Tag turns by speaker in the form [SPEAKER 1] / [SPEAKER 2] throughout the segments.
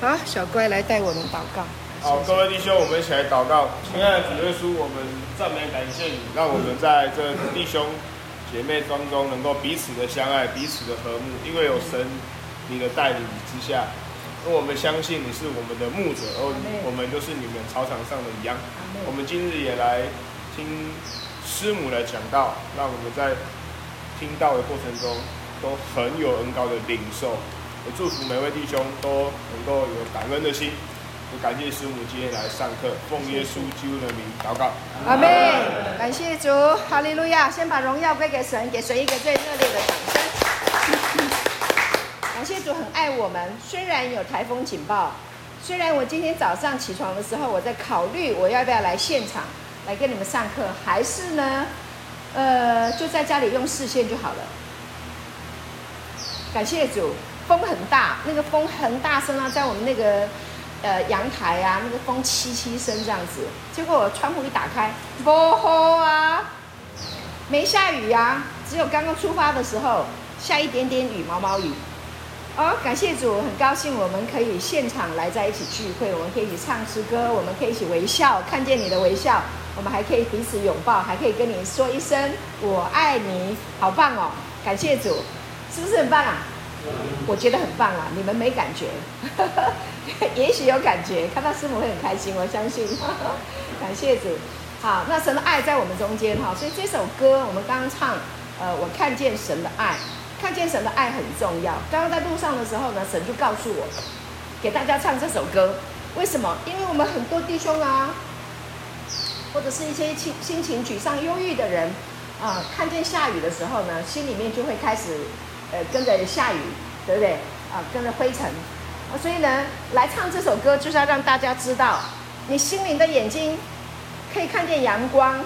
[SPEAKER 1] 好，小乖来带我们祷告。
[SPEAKER 2] 好，各位弟兄，我们一起来祷告。亲爱的主耶稣，我们赞美感谢你，让我们在这弟兄姐妹当中能够彼此的相爱，彼此的和睦，因为有神你的带领之下，因为我们相信你是我们的牧者，而我们就是你们操场上的羊。我们今日也来听师母来讲道，让我们在听到的过程中都很有恩高的领受。我祝福每位弟兄都能够有感恩的心。我感谢师母今天来上课，奉耶稣基督的名祷告。
[SPEAKER 1] 阿门。感谢主，哈利路亚。先把荣耀归给神，给神一个最热烈的掌声。感谢主很爱我们，虽然有台风警报，虽然我今天早上起床的时候，我在考虑我要不要来现场来跟你们上课，还是呢，呃，就在家里用视线就好了。感谢主。风很大，那个风很大声啊，在我们那个呃阳台啊，那个风凄凄声这样子。结果我窗户一打开，不吼啊，没下雨啊，只有刚刚出发的时候下一点点雨，毛毛雨。哦，感谢主，很高兴我们可以现场来在一起聚会，我们可以一起唱诗歌，我们可以一起微笑，看见你的微笑，我们还可以彼此拥抱，还可以跟你说一声我爱你，好棒哦！感谢主，是不是很棒啊？我觉得很棒啊，你们没感觉，也许有感觉，看到师母会很开心，我相信。感谢主，好，那神的爱在我们中间哈，所以这首歌我们刚刚唱，呃，我看见神的爱，看见神的爱很重要。刚刚在路上的时候呢，神就告诉我，给大家唱这首歌，为什么？因为我们很多弟兄啊，或者是一些心心情沮丧、忧郁的人啊、看见下雨的时候呢，心里面就会开始。呃，跟着下雨，对不对？啊，跟着灰尘，啊，所以呢，来唱这首歌就是要让大家知道，你心灵的眼睛可以看见阳光，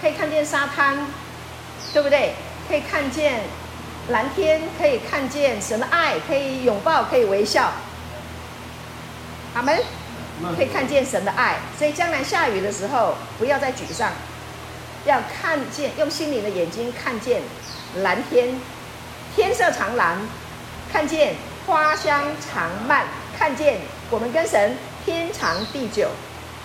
[SPEAKER 1] 可以看见沙滩，对不对？可以看见蓝天，可以看见神的爱，可以拥抱，可以微笑。阿门。可以看见神的爱，所以将来下雨的时候，不要再沮丧，要看见，用心灵的眼睛看见蓝天。天色长蓝，看见花香长漫，看见我们跟神天长地久，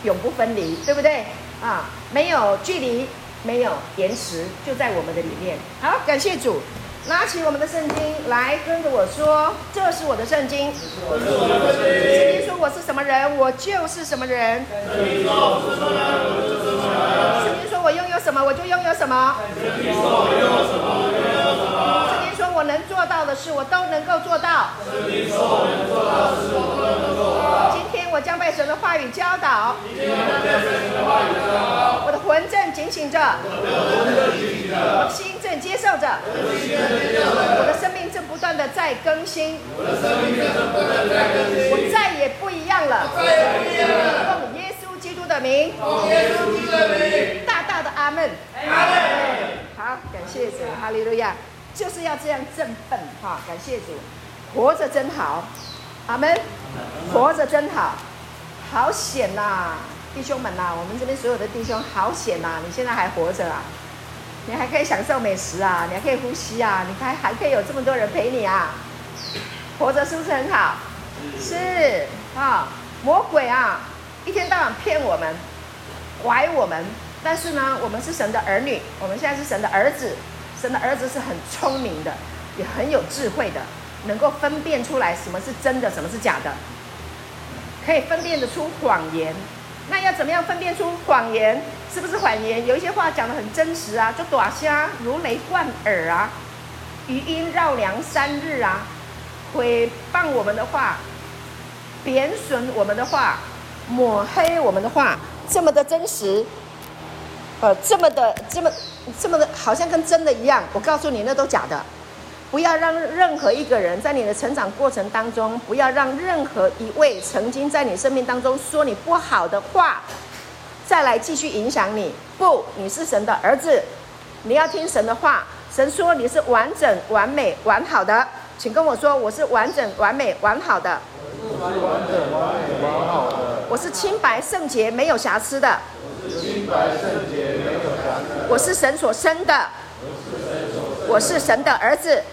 [SPEAKER 1] 永不分离，对不对啊？没有距离，没有延迟，就在我们的里面。好，感谢主，拿起我们的圣经来跟着我说：“这是我的圣经。”圣经说我是什么人，我就是什么人。圣经说我拥有什么，我就拥有什么。圣经说我拥有什么能做到的事，我都能够做到。今天我将被神的话语教导。我的魂正警醒着，我的心正接受着，我的生命正不断的在更新。我的生命正不断的在更新。我再也不一样了。我再也不一样了奉耶稣基督的名，大大的阿门。好，感谢主，哈利路亚。就是要这样振奋哈！感谢主，活着真好，阿门。活着真好，好险呐、啊，弟兄们呐、啊，我们这边所有的弟兄好险呐、啊！你现在还活着啊，你还可以享受美食啊，你还可以呼吸啊，你还还可以有这么多人陪你啊，活着是不是很好？是啊，魔鬼啊，一天到晚骗我们，拐我们，但是呢，我们是神的儿女，我们现在是神的儿子。神的儿子是很聪明的，也很有智慧的，能够分辨出来什么是真的，什么是假的，可以分辨得出谎言。那要怎么样分辨出谎言？是不是谎言？有一些话讲得很真实啊，就大声如雷贯耳啊，余音绕梁三日啊，毁谤我们的话，贬损我们的话，抹黑我们的话，这么的真实。呃，这么的，这么，这么的，好像跟真的一样。我告诉你，那都假的。不要让任何一个人在你的成长过程当中，不要让任何一位曾经在你生命当中说你不好的话，再来继续影响你。不，你是神的儿子，你要听神的话。神说你是完整、完美、完好的，请跟我说，我是完整、完美、完好的。我是完整、完美、完好的。我是清白、圣洁、没有瑕疵的。我是清白圣洁，我是神所生的，我是神的儿子，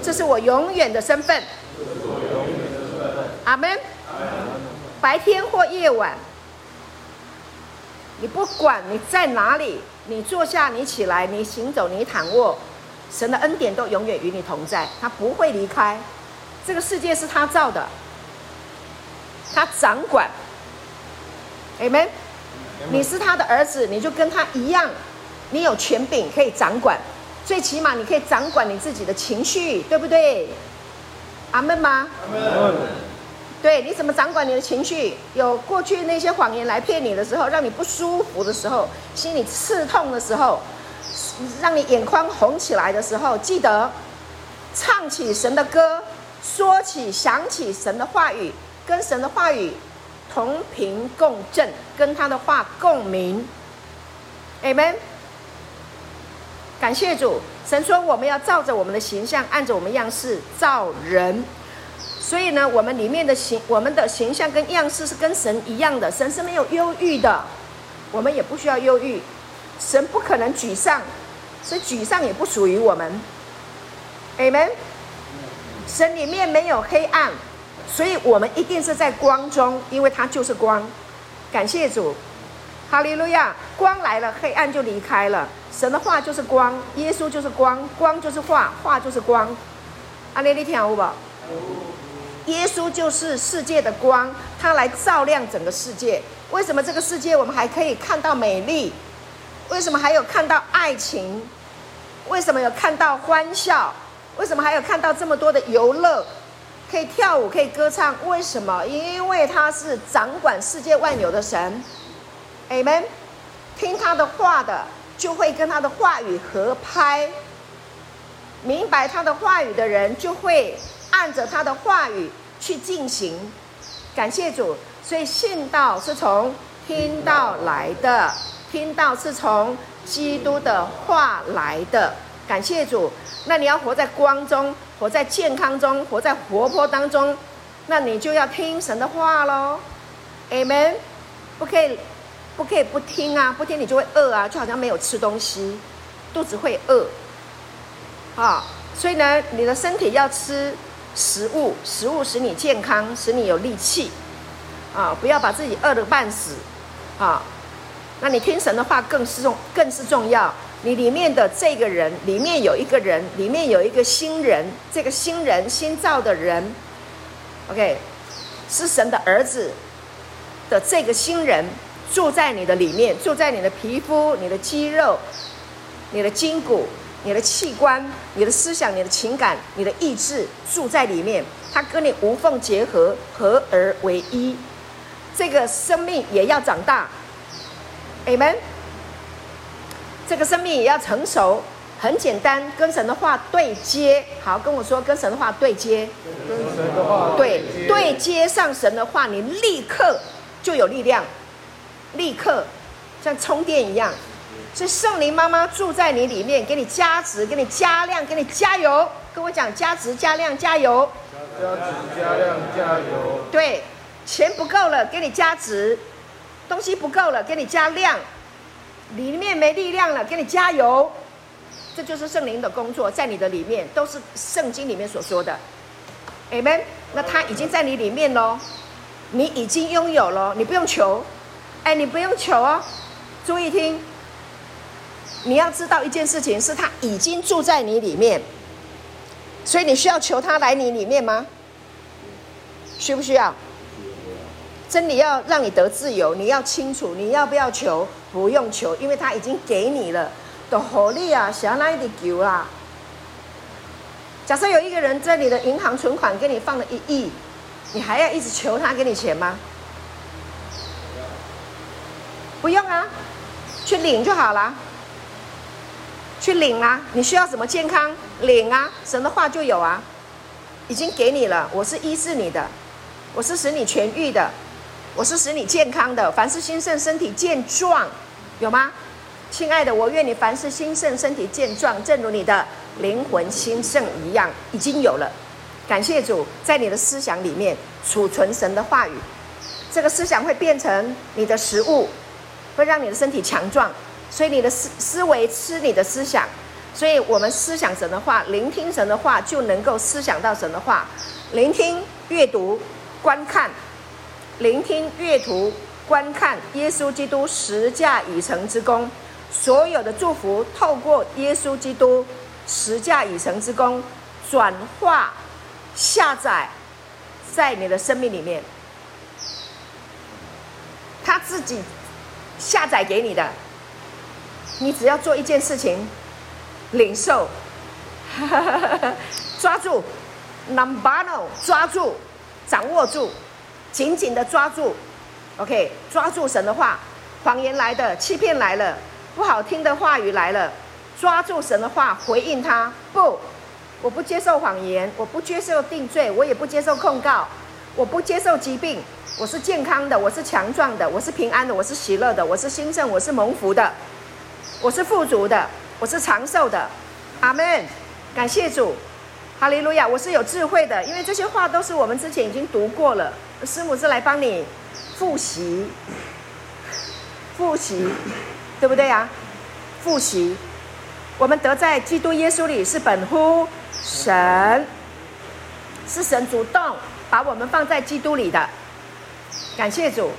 [SPEAKER 1] 这是我永远的身份。阿门。白天或夜晚，你不管你在哪里，你坐下，你起来，你行走，你躺卧，神的恩典都永远与你同在，他不会离开。这个世界是他造的，他掌管。阿门。你是他的儿子，你就跟他一样，你有权柄可以掌管，最起码你可以掌管你自己的情绪，对不对？阿门吗？阿门。对，你怎么掌管你的情绪？有过去那些谎言来骗你的时候，让你不舒服的时候，心里刺痛的时候，让你眼眶红起来的时候，记得唱起神的歌，说起想起神的话语，跟神的话语。同频共振，跟他的话共鸣。Amen。感谢主，神说我们要照着我们的形象，按着我们样式造人。所以呢，我们里面的形，我们的形象跟样式是跟神一样的。神是没有忧郁的，我们也不需要忧郁。神不可能沮丧，所以沮丧也不属于我们。Amen。神里面没有黑暗。所以，我们一定是在光中，因为它就是光。感谢主，哈利路亚！光来了，黑暗就离开了。神的话就是光，耶稣就是光，光就是话，话就是光。阿利利听好不？耶稣就是世界的光，他来照亮整个世界。为什么这个世界我们还可以看到美丽？为什么还有看到爱情？为什么有看到欢笑？为什么还有看到这么多的游乐？可以跳舞，可以歌唱，为什么？因为他是掌管世界万有的神，Amen。听他的话的，就会跟他的话语合拍；明白他的话语的人，就会按着他的话语去进行。感谢主，所以信道是从听道来的，听道是从基督的话来的。感谢主，那你要活在光中。活在健康中，活在活泼当中，那你就要听神的话喽，Amen。不可以，不可以不听啊！不听你就会饿啊，就好像没有吃东西，肚子会饿。啊，所以呢，你的身体要吃食物，食物使你健康，使你有力气。啊，不要把自己饿得半死。啊，那你听神的话更是重，更是重要。你里面的这个人，里面有一个人，里面有一个新人，这个新人新造的人，OK，是神的儿子的这个新人住在你的里面，住在你的皮肤、你的肌肉、你的筋骨、你的器官、你的思想、你的情感、你的意志，住在里面，他跟你无缝结合，合而为一，这个生命也要长大，Amen。这个生命也要成熟，很简单，跟神的话对接。好，跟我说，跟神的话对接。跟神的话对对接上神的话，你立刻就有力量，立刻像充电一样。所以圣灵妈妈住在你里面，给你加值，给你加量，给你加油。跟我讲，加值加量加油。加值加量加油。对，钱不够了，给你加值；东西不够了，给你加量。里面没力量了，给你加油，这就是圣灵的工作，在你的里面都是圣经里面所说的，Amen。那他已经在你里面喽，你已经拥有了，你不用求，哎，你不用求哦。注意听，你要知道一件事情，是他已经住在你里面，所以你需要求他来你里面吗？需不需要？真理要让你得自由，你要清楚，你要不要求？不用求，因为他已经给你了。的火力啊，想哪里求啊？假设有一个人在你的银行存款给你放了一亿，你还要一直求他给你钱吗？不用啊，去领就好了。去领啊！你需要什么健康？领啊！神的话就有啊，已经给你了。我是医治你的，我是使你痊愈的，我是使你健康的。凡事兴盛，身体健壮。有吗，亲爱的？我愿你凡事兴盛，身体健壮，正如你的灵魂兴盛一样，已经有了。感谢主，在你的思想里面储存神的话语，这个思想会变成你的食物，会让你的身体强壮。所以你的思思维吃你的思想，所以我们思想神的话，聆听神的话，就能够思想到神的话。聆听、阅读，观看、聆听、阅读、观看耶稣基督十架已成之功，所有的祝福透过耶稣基督十架已成之功转化、下载在你的生命里面，他自己下载给你的，你只要做一件事情，领受，抓住。n u m b a n o 抓住，掌握住，紧紧的抓住，OK，抓住神的话，谎言来的，欺骗来了，不好听的话语来了，抓住神的话，回应他。不，我不接受谎言，我不接受定罪，我也不接受控告，我不接受疾病，我是健康的，我是强壮的，我是平安的，我是喜乐的，我是兴盛，我是蒙福的，我是富足的，我是长寿的。阿门，感谢主。哈利路亚！我是有智慧的，因为这些话都是我们之前已经读过了。师母是来帮你复习，复习，对不对呀？复习，我们得在基督耶稣里是本乎神，是神主动把我们放在基督里的。感谢主，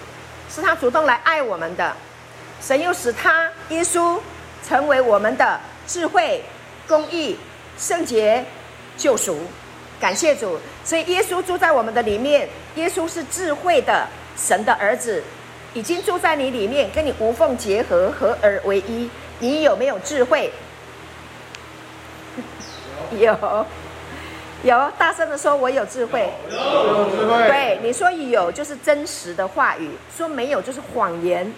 [SPEAKER 1] 是他主动来爱我们的。神又使他耶稣成为我们的智慧、公义、圣洁。救赎，感谢主，所以耶稣住在我们的里面。耶稣是智慧的神的儿子，已经住在你里面，跟你无缝结合，合而为一。你有没有智慧？有，有，大声的说：“我有智慧。”
[SPEAKER 2] 有智慧。
[SPEAKER 1] 对，你说有就是真实的话语，说没有就是谎言。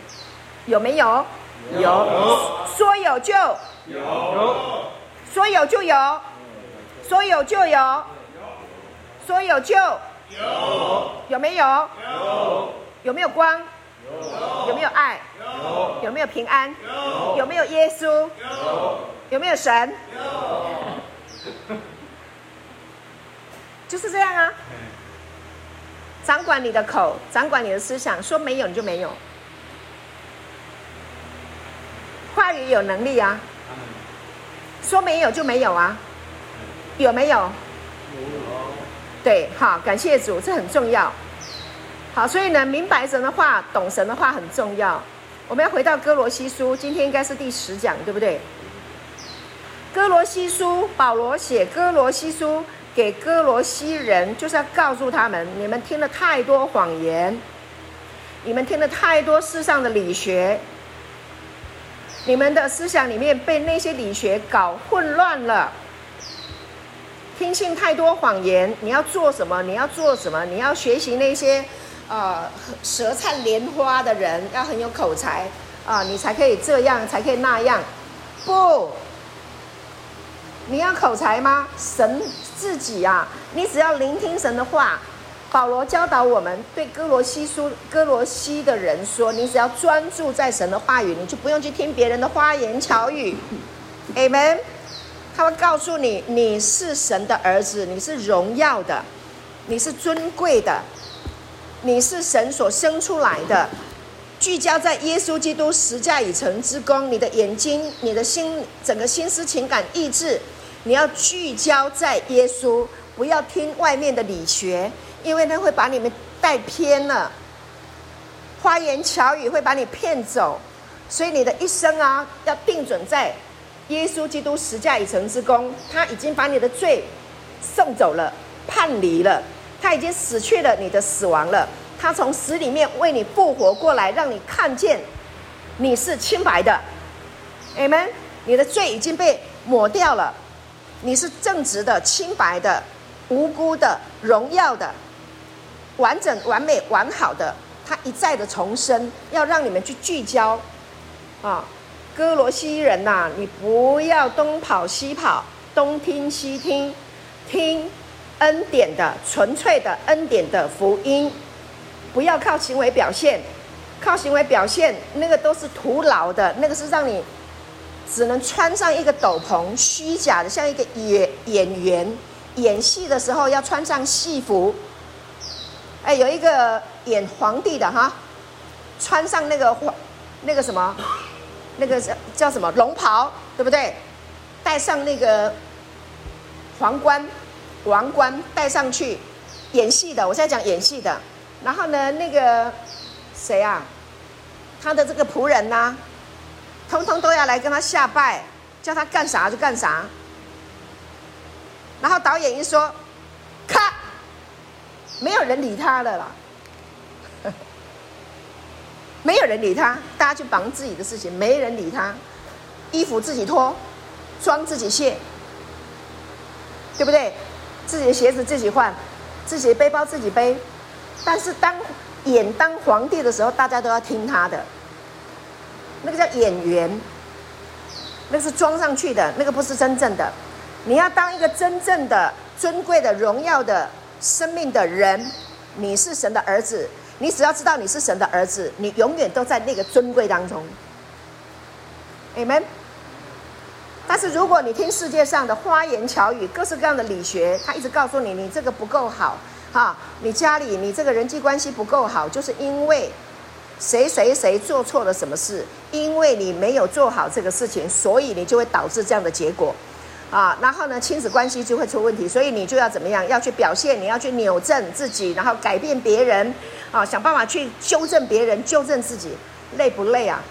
[SPEAKER 1] 有没有？有。有。说有就有。说有就有。说有就有，说有就有，有没有？有，有没有光？有，有没有爱？有，有没有平安？有，有没有耶稣？有，有没有神？有，就是这样啊。掌管你的口，掌管你的思想，说没有你就没有。话语有能力啊，说没有就没有啊。有没有？有。对，好，感谢主，这很重要。好，所以呢，明白神的话，懂神的话很重要。我们要回到哥罗西书，今天应该是第十讲，对不对？哥罗西书，保罗写哥罗西书给哥罗西人，就是要告诉他们：你们听了太多谎言，你们听了太多世上的理学，你们的思想里面被那些理学搞混乱了。听信太多谎言，你要做什么？你要做什么？你要学习那些，呃，舌灿莲花的人，要很有口才啊，你才可以这样，才可以那样。不，你要口才吗？神自己啊，你只要聆听神的话。保罗教导我们，对歌罗西书、歌罗西的人说：你只要专注在神的话语，你就不用去听别人的花言巧语。Amen。他会告诉你，你是神的儿子，你是荣耀的，你是尊贵的，你是神所生出来的。聚焦在耶稣基督十架已成之功，你的眼睛、你的心、整个心思、情感、意志，你要聚焦在耶稣，不要听外面的理学，因为那会把你们带偏了。花言巧语会把你骗走，所以你的一生啊，要定准在。耶稣基督十架已成之功，他已经把你的罪送走了，判离了，他已经死去了你的死亡了，他从死里面为你复活过来，让你看见你是清白的，Amen。你的罪已经被抹掉了，你是正直的、清白的、无辜的、荣耀的、完整、完美、完好的。他一再的重生，要让你们去聚焦啊。歌罗西人呐、你不要东跑西跑，东听西听，听恩典的纯粹的恩典的福音，不要靠行为表现，靠行为表现那个都是徒劳的，那个是让你只能穿上一个斗篷，虚假的，像一个演演员演戏的时候要穿上戏服。哎，有一个演皇帝的哈，穿上那个皇那个什么。那个叫叫什么龙袍，对不对？戴上那个皇冠、王冠戴上去，演戏的，我现在讲演戏的。然后呢，那个谁啊，他的这个仆人呢，通通都要来跟他下拜，叫他干啥就干啥。然后导演一说，咔，没有人理他了啦，没有人理他，大家去忙自己的事情，没人理他，衣服自己脱，妆自己卸，对不对？自己的鞋子自己换，自己的背包自己背。但是当演当皇帝的时候，大家都要听他的，那个叫演员，那个是装上去的，那个不是真正的。你要当一个真正的尊贵的荣耀的生命的人，你是神的儿子。你只要知道你是神的儿子，你永远都在那个尊贵当中。Amen。但是如果你听世界上的花言巧语、各式各样的理学，他一直告诉你你这个不够好，哈，你家里你这个人际关系不够好，就是因为谁谁谁做错了什么事，因为你没有做好这个事情，所以你就会导致这样的结果。啊，然后呢，亲子关系就会出问题，所以你就要怎么样？要去表现，你要去扭正自己，然后改变别人，啊，想办法去纠正别人，纠正自己，累不累啊？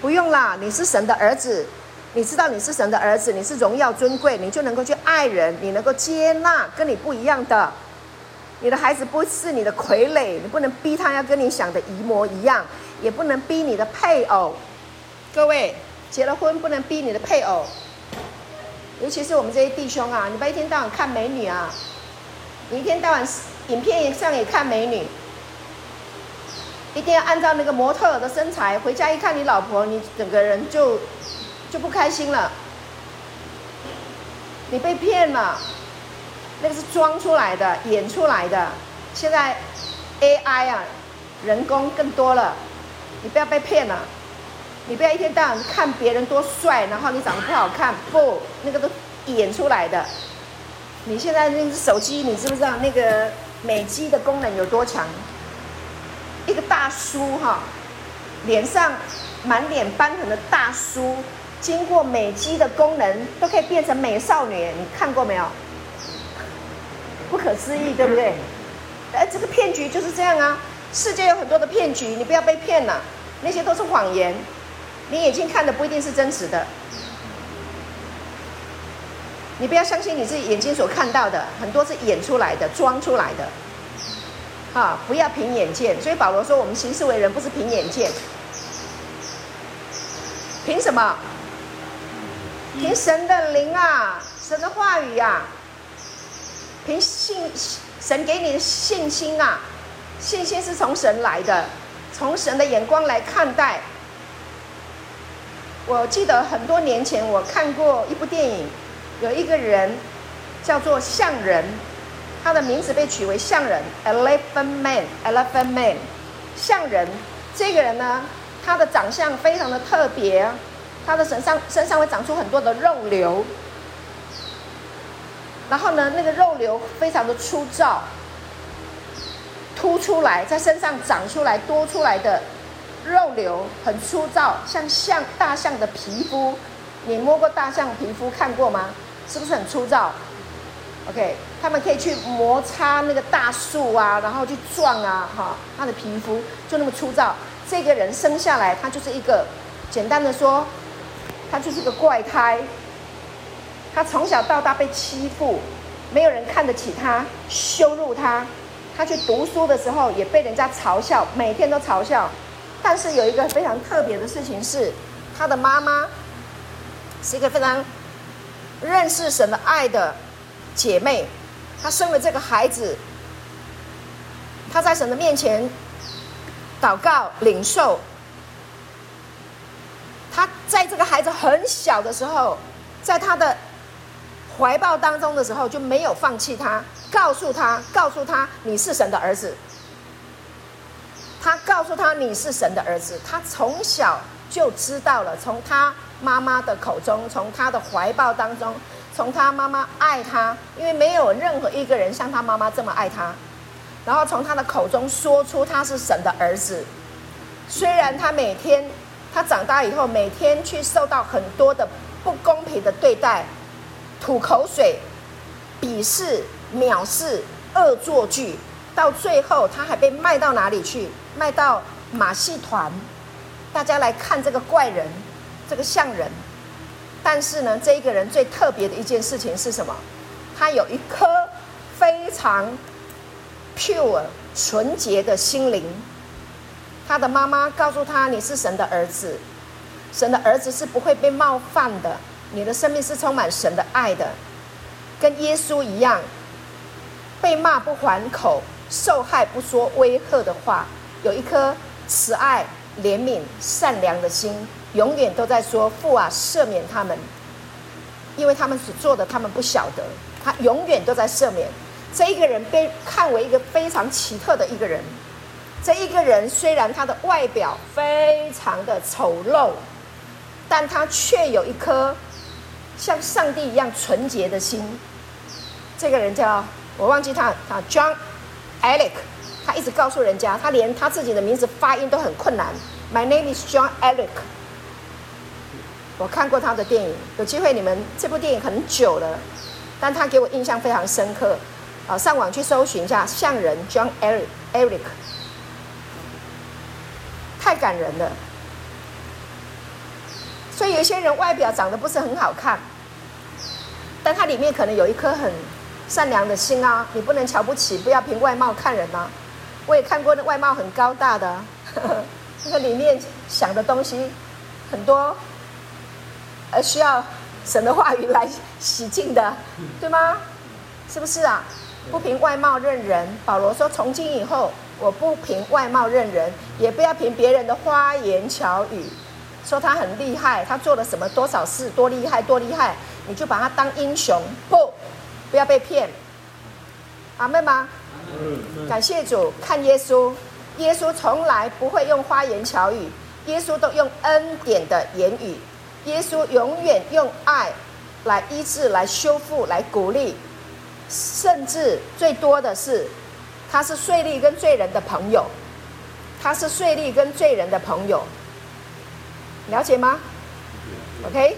[SPEAKER 1] 不用啦，你是神的儿子，你知道你是神的儿子，你是荣耀尊贵，你就能够去爱人，你能够接纳跟你不一样的，你的孩子不是你的傀儡，你不能逼他要跟你想的一模一样，也不能逼你的配偶，各位。结了婚不能逼你的配偶，尤其是我们这些弟兄啊，你不要一天到晚看美女啊，你一天到晚影片上也看美女，一定要按照那个模特的身材，回家一看你老婆，你整个人就就不开心了，你被骗了，那个是装出来的，演出来的，现在 AI 啊，人工更多了，你不要被骗了。你不要一天到晚看别人多帅，然后你长得不好看，不，那个都演出来的。你现在那个手机，你知不知道那个美肌的功能有多强？一个大叔哈，脸上满脸斑痕的大叔，经过美肌的功能，都可以变成美少女，你看过没有？不可思议，对不对？哎，这个骗局就是这样啊！世界有很多的骗局，你不要被骗了，那些都是谎言。你眼睛看的不一定是真实的，你不要相信你自己眼睛所看到的，很多是演出来的、装出来的，哈，不要凭眼见。所以保罗说，我们行事为人不是凭眼见，凭什么？凭神的灵啊，神的话语啊，凭信神给你的信心啊，信心是从神来的，从神的眼光来看待。我记得很多年前我看过一部电影，有一个人叫做象人，他的名字被取为象人 （Elephant Man），Elephant Man，象人。这个人呢，他的长相非常的特别，他的身上身上会长出很多的肉瘤，然后呢，那个肉瘤非常的粗糙，凸出来，在身上长出来多出来的。肉瘤很粗糙，像象大象的皮肤。你摸过大象皮肤看过吗？是不是很粗糙？OK，他们可以去摩擦那个大树啊，然后去撞啊，哈，他的皮肤就那么粗糙。这个人生下来，他就是一个，简单的说，他就是个怪胎。他从小到大被欺负，没有人看得起他，羞辱他。他去读书的时候也被人家嘲笑，每天都嘲笑。但是有一个非常特别的事情是，他的妈妈是一个非常认识神的爱的姐妹，她生了这个孩子，她在神的面前祷告领受，她在这个孩子很小的时候，在他的怀抱当中的时候就没有放弃他，告诉他，告诉他，你是神的儿子。他告诉他：“你是神的儿子。”他从小就知道了，从他妈妈的口中，从他的怀抱当中，从他妈妈爱他，因为没有任何一个人像他妈妈这么爱他。然后从他的口中说出他是神的儿子。虽然他每天，他长大以后每天去受到很多的不公平的对待，吐口水，鄙视、藐视、恶作剧，到最后他还被卖到哪里去？卖到马戏团，大家来看这个怪人，这个像人。但是呢，这一个人最特别的一件事情是什么？他有一颗非常 pure 纯洁的心灵。他的妈妈告诉他：“你是神的儿子，神的儿子是不会被冒犯的。你的生命是充满神的爱的，跟耶稣一样，被骂不还口，受害不说威吓的话，有一颗慈爱、怜悯、善良的心。”永远都在说父啊，赦免他们，因为他们所做的，他们不晓得。他永远都在赦免。这一个人被看为一个非常奇特的一个人。这一个人虽然他的外表非常的丑陋，但他却有一颗像上帝一样纯洁的心。这个人叫我忘记他，他 John Alec，他一直告诉人家，他连他自己的名字发音都很困难。My name is John Eric。我看过他的电影，有机会你们这部电影很久了，但他给我印象非常深刻。啊，上网去搜寻一下，像人 John Eric Eric，太感人了。所以有些人外表长得不是很好看，但他里面可能有一颗很善良的心啊！你不能瞧不起，不要凭外貌看人啊！我也看过那外貌很高大的，呵呵，那个里面想的东西很多。而需要神的话语来洗净的，对吗？是不是啊？不凭外貌认人。保罗说：“从今以后，我不凭外貌认人，也不要凭别人的花言巧语，说他很厉害，他做了什么多少事，多厉害，多厉害，你就把他当英雄。不，不要被骗。阿妹吗？感谢主，看耶稣，耶稣从来不会用花言巧语，耶稣都用恩典的言语。”耶稣永远用爱来医治、来修复、来鼓励，甚至最多的是，他是税吏跟罪人的朋友，他是税吏跟罪人的朋友，了解吗？OK，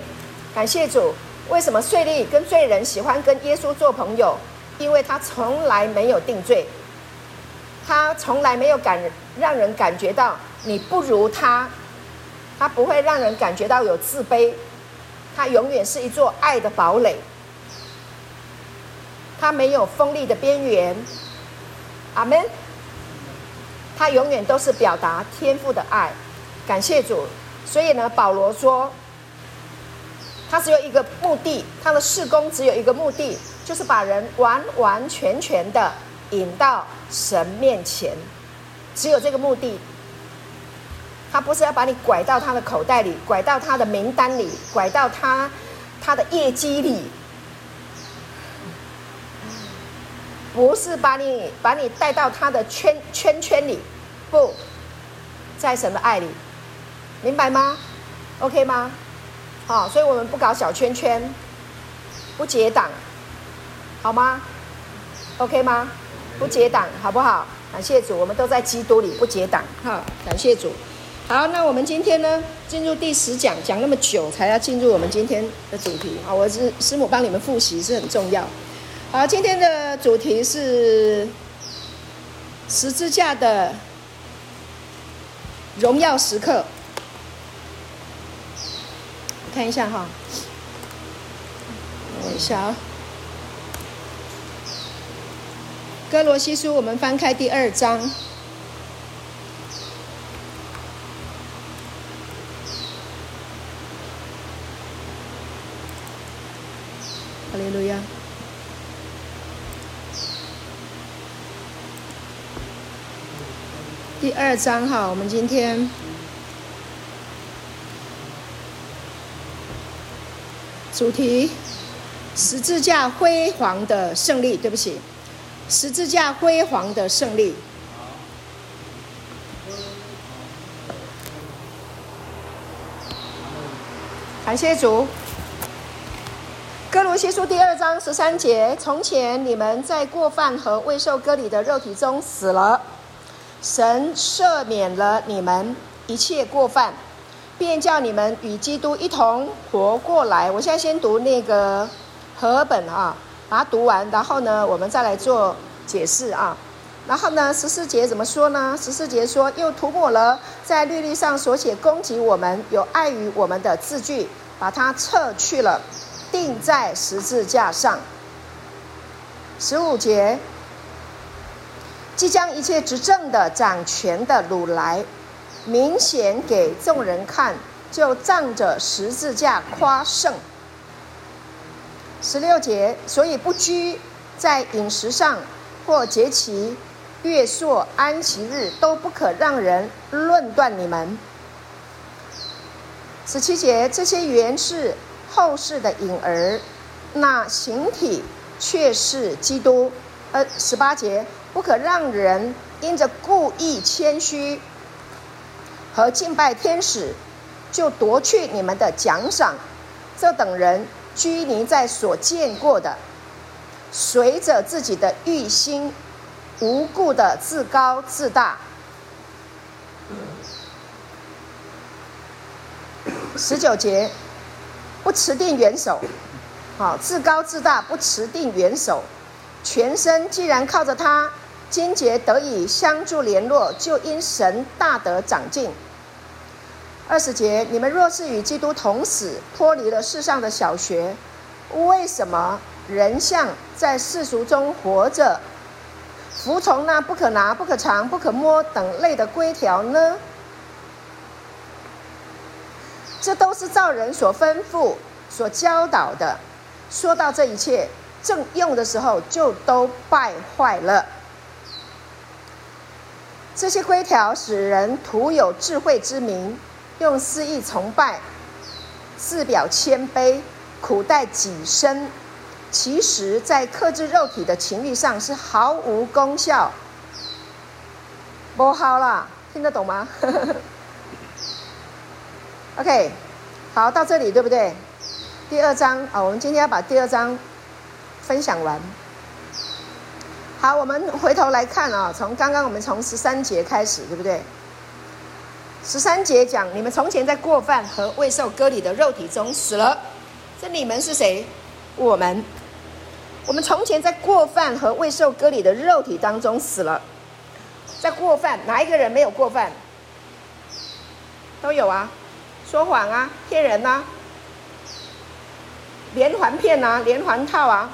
[SPEAKER 1] 感谢主。为什么税吏跟罪人喜欢跟耶稣做朋友？因为他从来没有定罪，他从来没有感让人感觉到你不如他。他不会让人感觉到有自卑，他永远是一座爱的堡垒。他没有锋利的边缘，阿门。他永远都是表达天赋的爱，感谢主。所以呢，保罗说，他只有一个目的，他的事工只有一个目的，就是把人完完全全的引到神面前，只有这个目的。他不是要把你拐到他的口袋里，拐到他的名单里，拐到他他的业绩里，不是把你把你带到他的圈圈圈里，不在神的爱里，明白吗？OK 吗？好，所以我们不搞小圈圈，不结党，好吗？OK 吗？不结党，好不好？感谢主，我们都在基督里，不结党。哈，感谢主。好，那我们今天呢，进入第十讲，讲那么久才要进入我们今天的主题啊！我是师母帮你们复习是很重要。好，今天的主题是十字架的荣耀时刻。我看一下哈，等一下啊，歌罗西书，我们翻开第二章。哈利路亚。第二章哈，我们今天主题：十字架辉煌的胜利。对不起，十字架辉煌的胜利。感谢主。歌罗西书第二章十三节：从前你们在过犯和未受割礼的肉体中死了，神赦免了你们一切过犯，便叫你们与基督一同活过来。我现在先读那个和本啊，把它读完，然后呢，我们再来做解释啊。然后呢，十四节怎么说呢？十四节说，又涂抹了在律例上所写攻击我们、有碍于我们的字句，把它撤去了，钉在十字架上。十五节，即将一切执政的、掌权的掳来，明显给众人看，就仗着十字架夸胜。十六节，所以不拘在饮食上或节期。月朔安息日都不可让人论断你们。十七节，这些原是后世的影儿，那形体却是基督。呃，十八节，不可让人因着故意谦虚和敬拜天使，就夺去你们的奖赏。这等人拘泥在所见过的，随着自己的欲心。无故的自高自大。十九节，不持定元首，好，自高自大，不持定元首，全身既然靠着他，筋节得以相助联络，就因神大得长进。二十节，你们若是与基督同死，脱离了世上的小学，为什么仍像在世俗中活着？服从那不可拿、不可尝、不可摸等类的规条呢？这都是照人所吩咐、所教导的。说到这一切正用的时候，就都败坏了。这些规条使人徒有智慧之名，用私意崇拜，自表谦卑，苦待己身。其实，在克制肉体的情欲上是毫无功效。不好啦，听得懂吗？OK，好，到这里对不对？第二章啊，我们今天要把第二章分享完。好，我们回头来看啊，从刚刚我们从十三节开始，对不对？十三节讲，你们从前在过犯和未受割礼的肉体中死了。这你们是谁？我们。我们从前在过犯和未受割礼的肉体当中死了，在过犯，哪一个人没有过犯？都有啊，说谎啊，骗人啊，连环骗啊，连环套啊。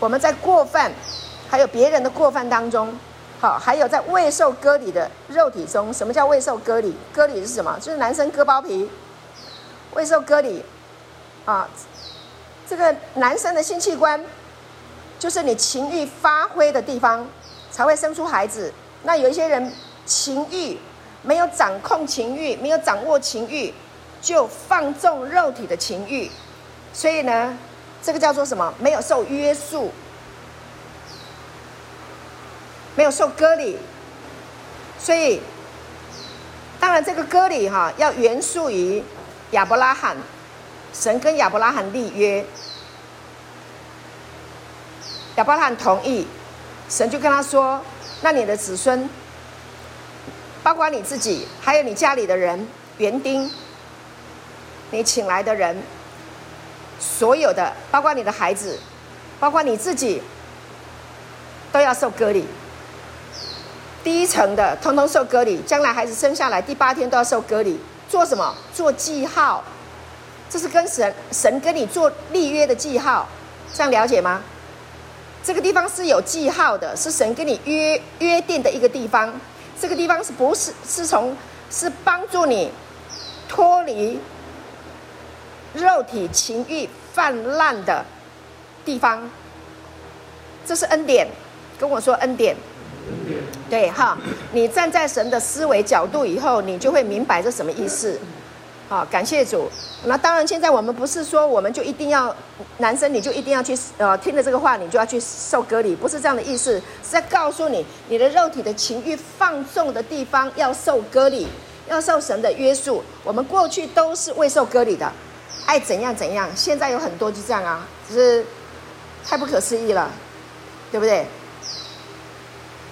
[SPEAKER 1] 我们在过犯，还有别人的过犯当中，好，还有在未受割礼的肉体中。什么叫未受割礼？割礼是什么？就是男生割包皮。未受割礼，啊，这个男生的性器官。就是你情欲发挥的地方，才会生出孩子。那有一些人情欲没有掌控情欲，没有掌握情欲，就放纵肉体的情欲。所以呢，这个叫做什么？没有受约束，没有受割礼。所以，当然这个割礼哈，要原属于亚伯拉罕，神跟亚伯拉罕立约。亚伯拉罕同意，神就跟他说：“那你的子孙，包括你自己，还有你家里的人，园丁，你请来的人，所有的，包括你的孩子，包括你自己，都要受割礼。第一层的，通通受隔离。将来孩子生下来，第八天都要受隔离。做什么？做记号。这是跟神神跟你做立约的记号，这样了解吗？”这个地方是有记号的，是神跟你约约定的一个地方。这个地方是不是是从是帮助你脱离肉体情欲泛滥的地方？这是恩典，跟我说恩典。对哈，你站在神的思维角度以后，你就会明白这什么意思。好，感谢主。那当然，现在我们不是说我们就一定要男生，你就一定要去呃听了这个话，你就要去受割礼，不是这样的意思，是在告诉你，你的肉体的情欲放纵的地方要受割礼，要受神的约束。我们过去都是未受割礼的，爱怎样怎样。现在有很多就这样啊，只是太不可思议了，对不对？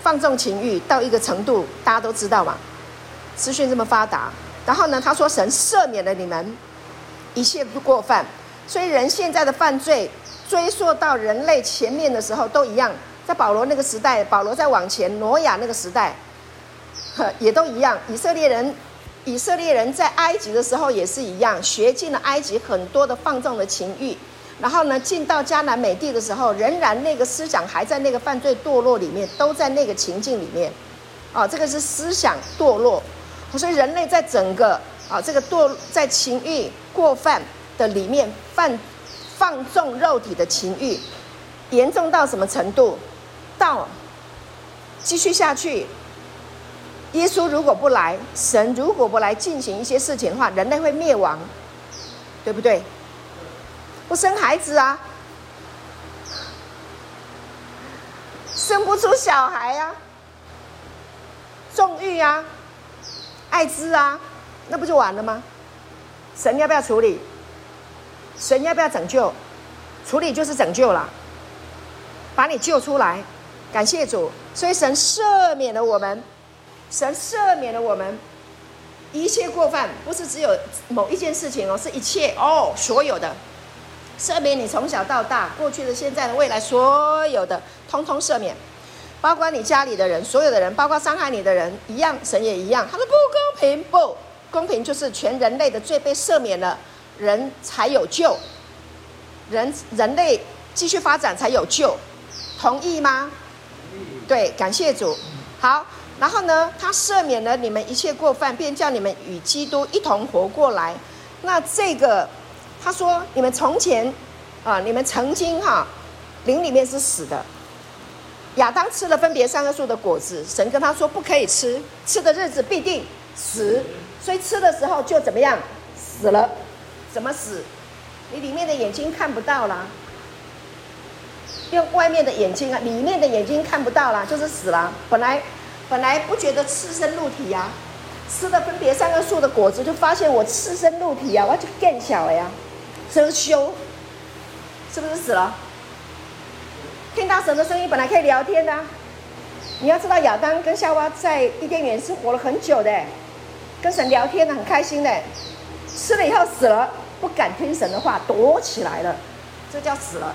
[SPEAKER 1] 放纵情欲到一个程度，大家都知道嘛，资讯这么发达。然后呢，他说神赦免了你们一切过犯，所以人现在的犯罪追溯到人类前面的时候都一样，在保罗那个时代，保罗在往前，挪亚那个时代，呵，也都一样。以色列人，以色列人在埃及的时候也是一样，学尽了埃及很多的放纵的情欲，然后呢，进到迦南美地的时候，仍然那个思想还在那个犯罪堕落里面，都在那个情境里面。啊，这个是思想堕落，所以人类在整个啊这个堕在情欲过犯的里面犯。放纵肉体的情欲，严重到什么程度？到继续下去，耶稣如果不来，神如果不来进行一些事情的话，人类会灭亡，对不对？不生孩子啊，生不出小孩啊，纵欲啊，艾滋啊，那不就完了吗？神要不要处理？神要不要拯救？处理就是拯救了，把你救出来，感谢主。所以神赦免了我们，神赦免了我们。一切过犯，不是只有某一件事情哦，是一切哦，所有的。赦免你从小到大，过去的、现在的、未来所有的，通通赦免，包括你家里的人，所有的人，包括伤害你的人，一样，神也一样。他说不公平，不公平，就是全人类的罪被赦免了。人才有救，人人类继续发展才有救，同意吗？对，感谢主。好，然后呢，他赦免了你们一切过犯，便叫你们与基督一同活过来。那这个，他说你们从前啊，你们曾经哈、啊，灵里面是死的。亚当吃了分别三个树的果子，神跟他说不可以吃，吃的日子必定死，所以吃的时候就怎么样，死了。怎么死？你里面的眼睛看不到了，用外面的眼睛啊，里面的眼睛看不到了，就是死了。本来本来不觉得赤身露体呀，吃了分别三个树的果子，就发现我赤身露体呀，我就更小了呀，遮羞，是不是死了？听到神的声音，本来可以聊天的，你要知道亚当跟夏娃在伊甸园是活了很久的，跟神聊天的很开心的，吃了以后死了。不敢听神的话，躲起来了，这叫死了。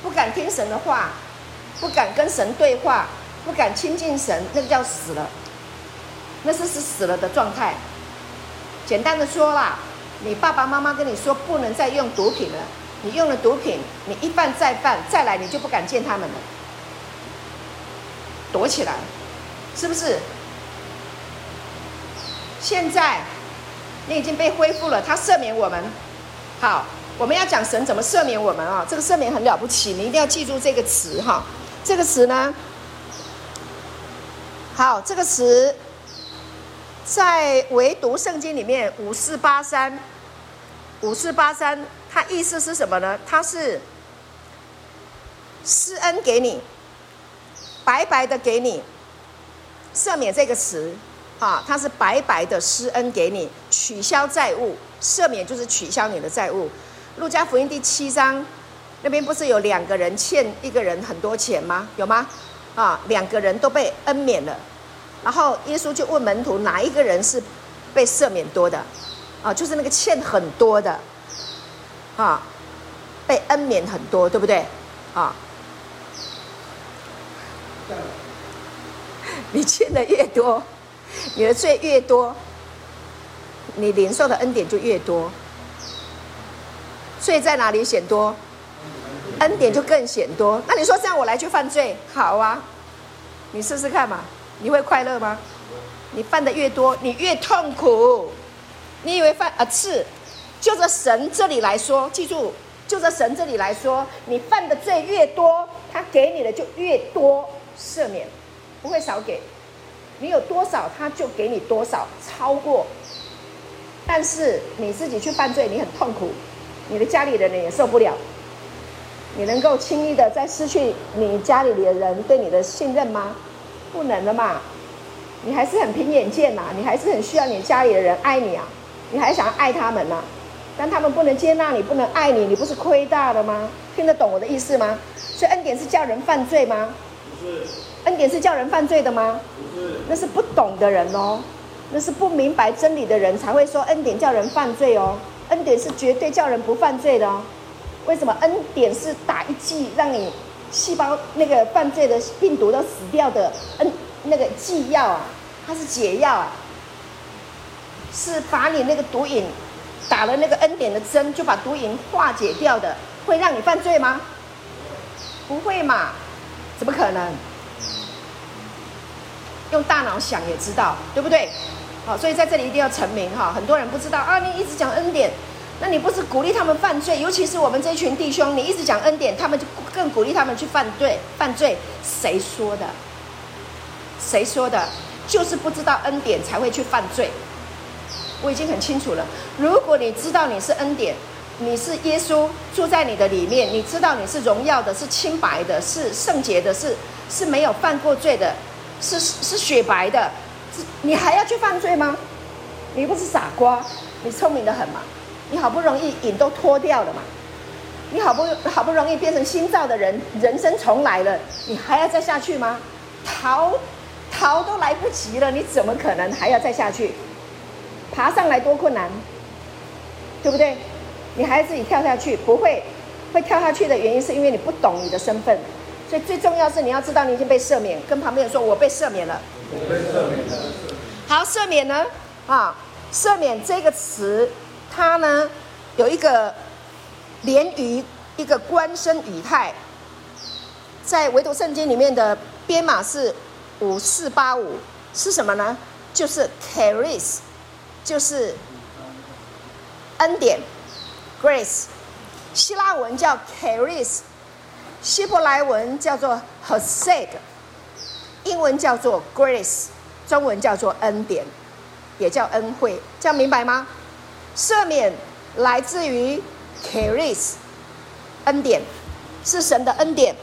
[SPEAKER 1] 不敢听神的话，不敢跟神对话，不敢亲近神，那个叫死了。那是是死了的状态。简单的说啦，你爸爸妈妈跟你说不能再用毒品了，你用了毒品，你一犯再犯，再来你就不敢见他们了，躲起来，是不是？现在你已经被恢复了，他赦免我们。好，我们要讲神怎么赦免我们啊？这个赦免很了不起，你一定要记住这个词哈。这个词呢，好，这个词在唯独圣经里面五四八三，五四八三，它意思是什么呢？它是施恩给你，白白的给你赦免这个词啊，它是白白的施恩给你，取消债务。赦免就是取消你的债务。路加福音第七章那边不是有两个人欠一个人很多钱吗？有吗？啊，两个人都被恩免了。然后耶稣就问门徒，哪一个人是被赦免多的？啊，就是那个欠很多的，啊，被恩免很多，对不对？啊，你欠的越多，你的罪越多。你领受的恩典就越多，罪在哪里显多，恩典就更显多。那你说这样我来去犯罪，好啊，你试试看嘛，你会快乐吗？你犯的越多，你越痛苦。你以为犯啊是，就着神这里来说，记住，就着神这里来说，你犯的罪越多，他给你的就越多赦免，不会少给。你有多少，他就给你多少，超过。但是你自己去犯罪，你很痛苦，你的家里的人也受不了。你能够轻易的再失去你家里的人对你的信任吗？不能的嘛。你还是很凭眼见呐，你还是很需要你家里的人爱你啊，你还想要爱他们呐？但他们不能接纳你，不能爱你，你不是亏大了吗？听得懂我的意思吗？所以恩典是叫人犯罪吗？不是。恩典是叫人犯罪的吗？不是。那是不懂的人哦。那是不明白真理的人才会说恩典叫人犯罪哦，恩典是绝对叫人不犯罪的哦。为什么恩典是打一剂让你细胞那个犯罪的病毒都死掉的恩那个剂药啊？它是解药啊，是把你那个毒瘾打了那个恩典的针，就把毒瘾化解掉的，会让你犯罪吗？不会嘛？怎么可能？用大脑想也知道，对不对？好，所以在这里一定要成名哈，很多人不知道啊，你一直讲恩典，那你不是鼓励他们犯罪？尤其是我们这群弟兄，你一直讲恩典，他们就更鼓励他们去犯罪。犯罪谁说的？谁说的？就是不知道恩典才会去犯罪。我已经很清楚了。如果你知道你是恩典，你是耶稣住在你的里面，你知道你是荣耀的，是清白的，是圣洁的，是是没有犯过罪的，是是雪白的。你还要去犯罪吗？你不是傻瓜，你聪明得很嘛？你好不容易瘾都脱掉了嘛？你好不好不容易变成新造的人，人生重来了，你还要再下去吗？逃逃都来不及了，你怎么可能还要再下去？爬上来多困难，对不对？你还要自己跳下去？不会，会跳下去的原因是因为你不懂你的身份。所以最重要是你要知道你已经被赦免，跟旁边人说：“我被赦免了。”我被赦免了。好，赦免呢？啊，赦免这个词，它呢有一个连于，一个官身语态，在唯独圣经里面的编码是五四八五，是什么呢？就是 charis，就是恩典，grace，希腊文叫 charis。希伯来文叫做 Hesed，英文叫做 Grace，中文叫做恩典，也叫恩惠，这样明白吗？赦免来自于 Charis，恩典是神的恩典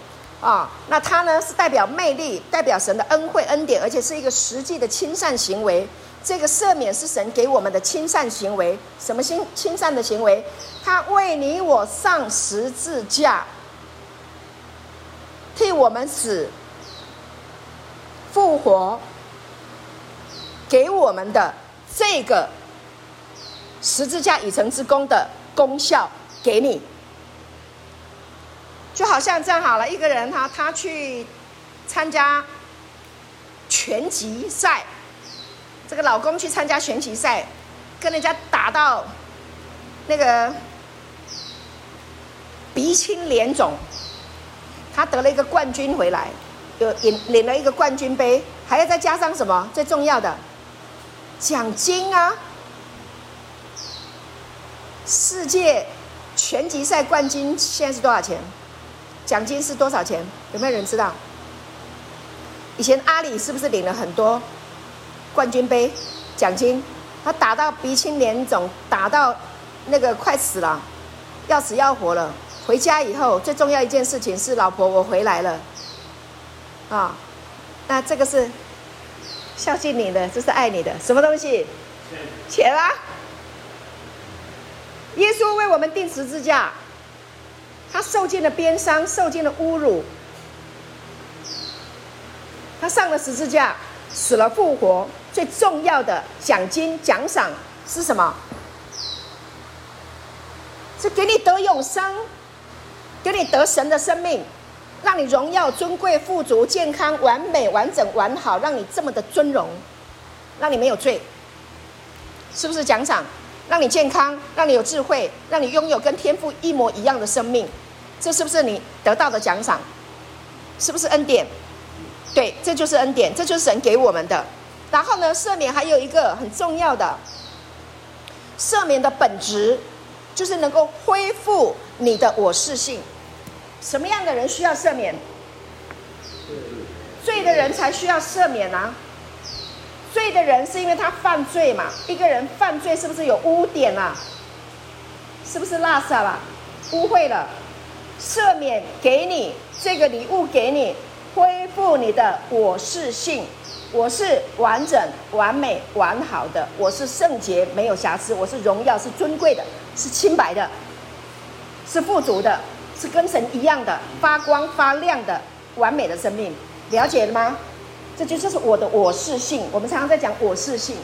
[SPEAKER 1] 啊。那它呢是代表魅力，代表神的恩惠恩典，而且是一个实际的亲善行为。这个赦免是神给我们的亲善行为，什么亲亲善的行为？他为你我上十字架。替我们死、复活，给我们的这个十字架已成之功的功效给你，就好像这样好了。一个人他他去参加拳击赛，这个老公去参加拳击赛，跟人家打到那个鼻青脸肿。他得了一个冠军回来，有领领了一个冠军杯，还要再加上什么？最重要的奖金啊！世界拳击赛冠军现在是多少钱？奖金是多少钱？有没有人知道？以前阿里是不是领了很多冠军杯奖金？他打到鼻青脸肿，打到那个快死了，要死要活了。回家以后，最重要一件事情是，老婆，我回来了，啊，那这个是孝敬你的，这是爱你的，什么东西？钱啊！耶稣为我们钉十字架，他受尽了鞭伤，受尽了侮辱，他上了十字架，死了复活，最重要的奖金奖赏是什么？是给你得永生。给你得神的生命，让你荣耀、尊贵、富足、健康、完美、完整、完好，让你这么的尊荣，让你没有罪，是不是奖赏？让你健康，让你有智慧，让你拥有跟天赋一模一样的生命，这是不是你得到的奖赏？是不是恩典？对，这就是恩典，这就是神给我们的。然后呢，赦免还有一个很重要的，赦免的本质就是能够恢复你的我是性。什么样的人需要赦免？罪的人才需要赦免啊！罪的人是因为他犯罪嘛？一个人犯罪是不是有污点啊？是不是拉撒了？污秽了？赦免给你这个礼物，给你恢复你的我是性。我是完整、完美、完好的。我是圣洁，没有瑕疵。我是荣耀，是尊贵的，是清白的，是富足的。是跟神一样的发光发亮的完美的生命，了解了吗？这就就是我的我是性。我们常常在讲我是性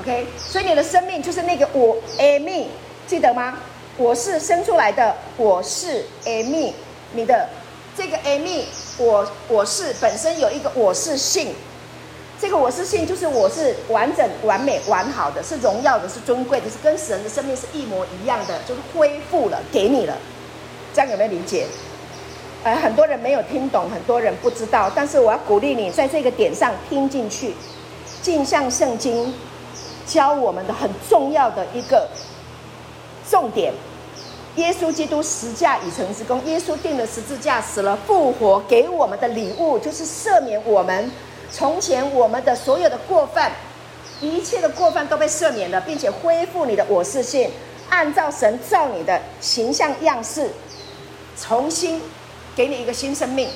[SPEAKER 1] ，OK？所以你的生命就是那个我，Amy，记得吗？我是生出来的，我是 Amy，你的这个 Amy，我我是本身有一个我是性，这个我是性就是我是完整、完美、完好的，是荣耀的，是尊贵的，是跟神的生命是一模一样的，就是恢复了，给你了，这样有没有理解？呃，很多人没有听懂，很多人不知道，但是我要鼓励你在这个点上听进去，镜像圣经教我们的很重要的一个重点。耶稣基督十架已成之功，耶稣定了十字架，死了复活，给我们的礼物就是赦免我们从前我们的所有的过犯，一切的过犯都被赦免了，并且恢复你的我是性，按照神造你的形象样式，重新给你一个新生命。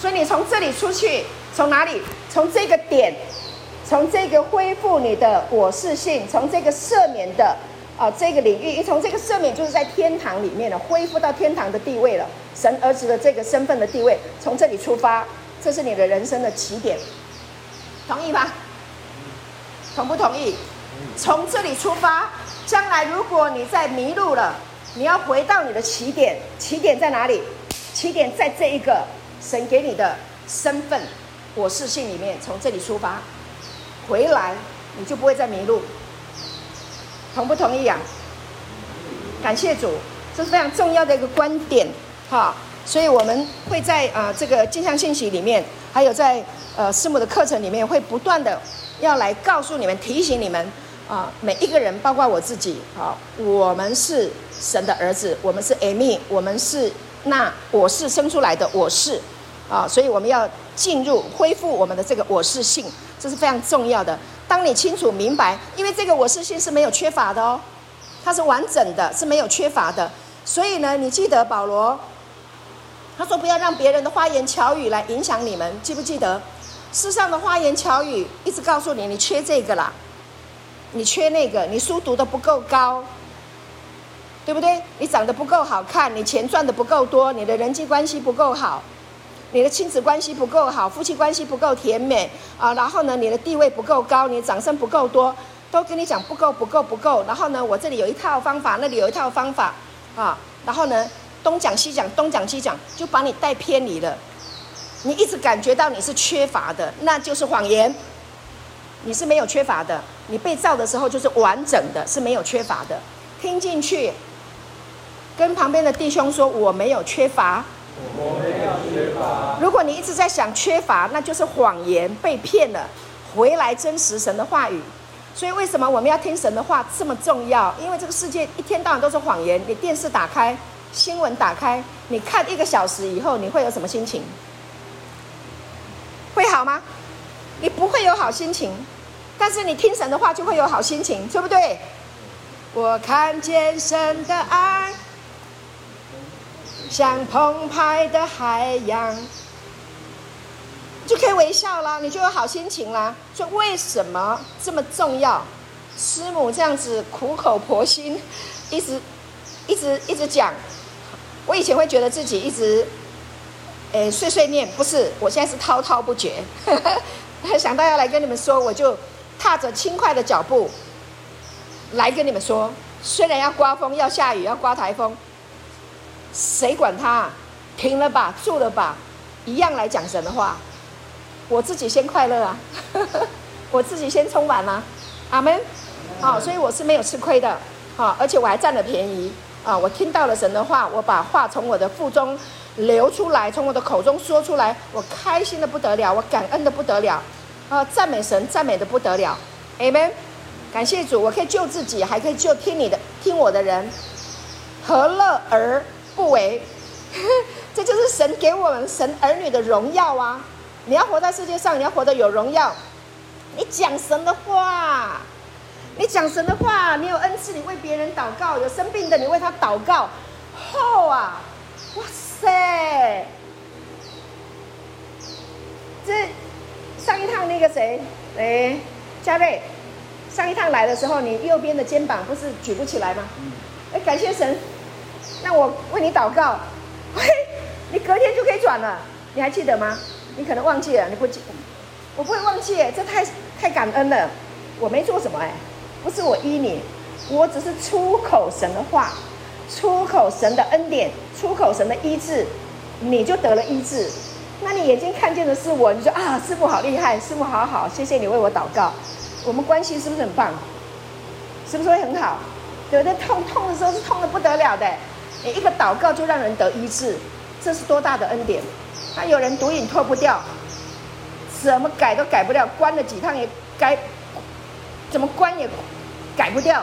[SPEAKER 1] 所以你从这里出去，从哪里？从这个点，从这个恢复你的我是性，从这个赦免的。啊，这个领域一从这个赦免，就是在天堂里面了，恢复到天堂的地位了。神儿子的这个身份的地位，从这里出发，这是你的人生的起点，同意吗？同不同意？从这里出发，将来如果你在迷路了，你要回到你的起点，起点在哪里？起点在这一个神给你的身份，我是性里面，从这里出发，回来你就不会再迷路。同不同意啊？感谢主，这是非常重要的一个观点，哈。所以我们会在啊、呃、这个镜像信息里面，还有在呃师母的课程里面，会不断的要来告诉你们、提醒你们啊、每一个人，包括我自己，好，我们是神的儿子，我们是 Amy，我们是那我是生出来的我是啊，所以我们要进入恢复我们的这个我是性，这是非常重要的。当你清楚明白，因为这个我是性是没有缺乏的哦，它是完整的，是没有缺乏的。所以呢，你记得保罗，他说不要让别人的花言巧语来影响你们，记不记得？世上的花言巧语一直告诉你，你缺这个啦，你缺那个，你书读得不够高，对不对？你长得不够好看，你钱赚得不够多，你的人际关系不够好。你的亲子关系不够好，夫妻关系不够甜美啊，然后呢，你的地位不够高，你的掌声不够多，都跟你讲不够不够不够。然后呢，我这里有一套方法，那里有一套方法啊，然后呢，东讲西讲，东讲西讲，就把你带偏离了。你一直感觉到你是缺乏的，那就是谎言。你是没有缺乏的，你被造的时候就是完整的，是没有缺乏的。听进去，跟旁边的弟兄说，我没有缺乏。我没有缺乏。如果你一直在想缺乏，那就是谎言，被骗了。回来真实神的话语。所以为什么我们要听神的话这么重要？因为这个世界一天到晚都是谎言。你电视打开，新闻打开，你看一个小时以后，你会有什么心情？会好吗？你不会有好心情。但是你听神的话就会有好心情，对不对？我看见神的爱。像澎湃的海洋，就可以微笑啦，你就有好心情啦。所以为什么这么重要？师母这样子苦口婆心，一直一直一直讲。我以前会觉得自己一直，诶碎碎念，不是，我现在是滔滔不绝。想到要来跟你们说，我就踏着轻快的脚步来跟你们说。虽然要刮风，要下雨，要刮台风。谁管他？停了吧，住了吧，一样来讲神的话。我自己先快乐啊，我自己先充满啊，阿门。好，所以我是没有吃亏的，好，而且我还占了便宜啊。我听到了神的话，我把话从我的腹中流出来，从我的口中说出来，我开心的不得了，我感恩的不得了，啊，赞美神，赞美的不得了，阿门。感谢主，我可以救自己，还可以救听你的、听我的人，何乐而不为，这就是神给我们神儿女的荣耀啊！你要活在世界上，你要活得有荣耀。你讲神的话，你讲神的话，你有恩赐，你为别人祷告，有生病的你为他祷告，后啊，哇塞！这上一趟那个谁，哎，嘉瑞，上一趟来的时候，你右边的肩膀不是举不起来吗？哎，感谢神。那我为你祷告，嘿，你隔天就可以转了，你还记得吗？你可能忘记了，你不记，我不会忘记，这太太感恩了。我没做什么哎，不是我依你，我只是出口神的话，出口神的恩典，出口神的医治，你就得了医治。那你眼睛看见的是我，你说啊，师傅好厉害，师傅好好，谢谢你为我祷告。我们关系是不是很棒？是不是会很好？有的？痛痛的时候是痛得不得了的，你一个祷告就让人得医治，这是多大的恩典！那有人毒瘾脱不掉，怎么改都改不掉，关了几趟也改，怎么关也改不掉。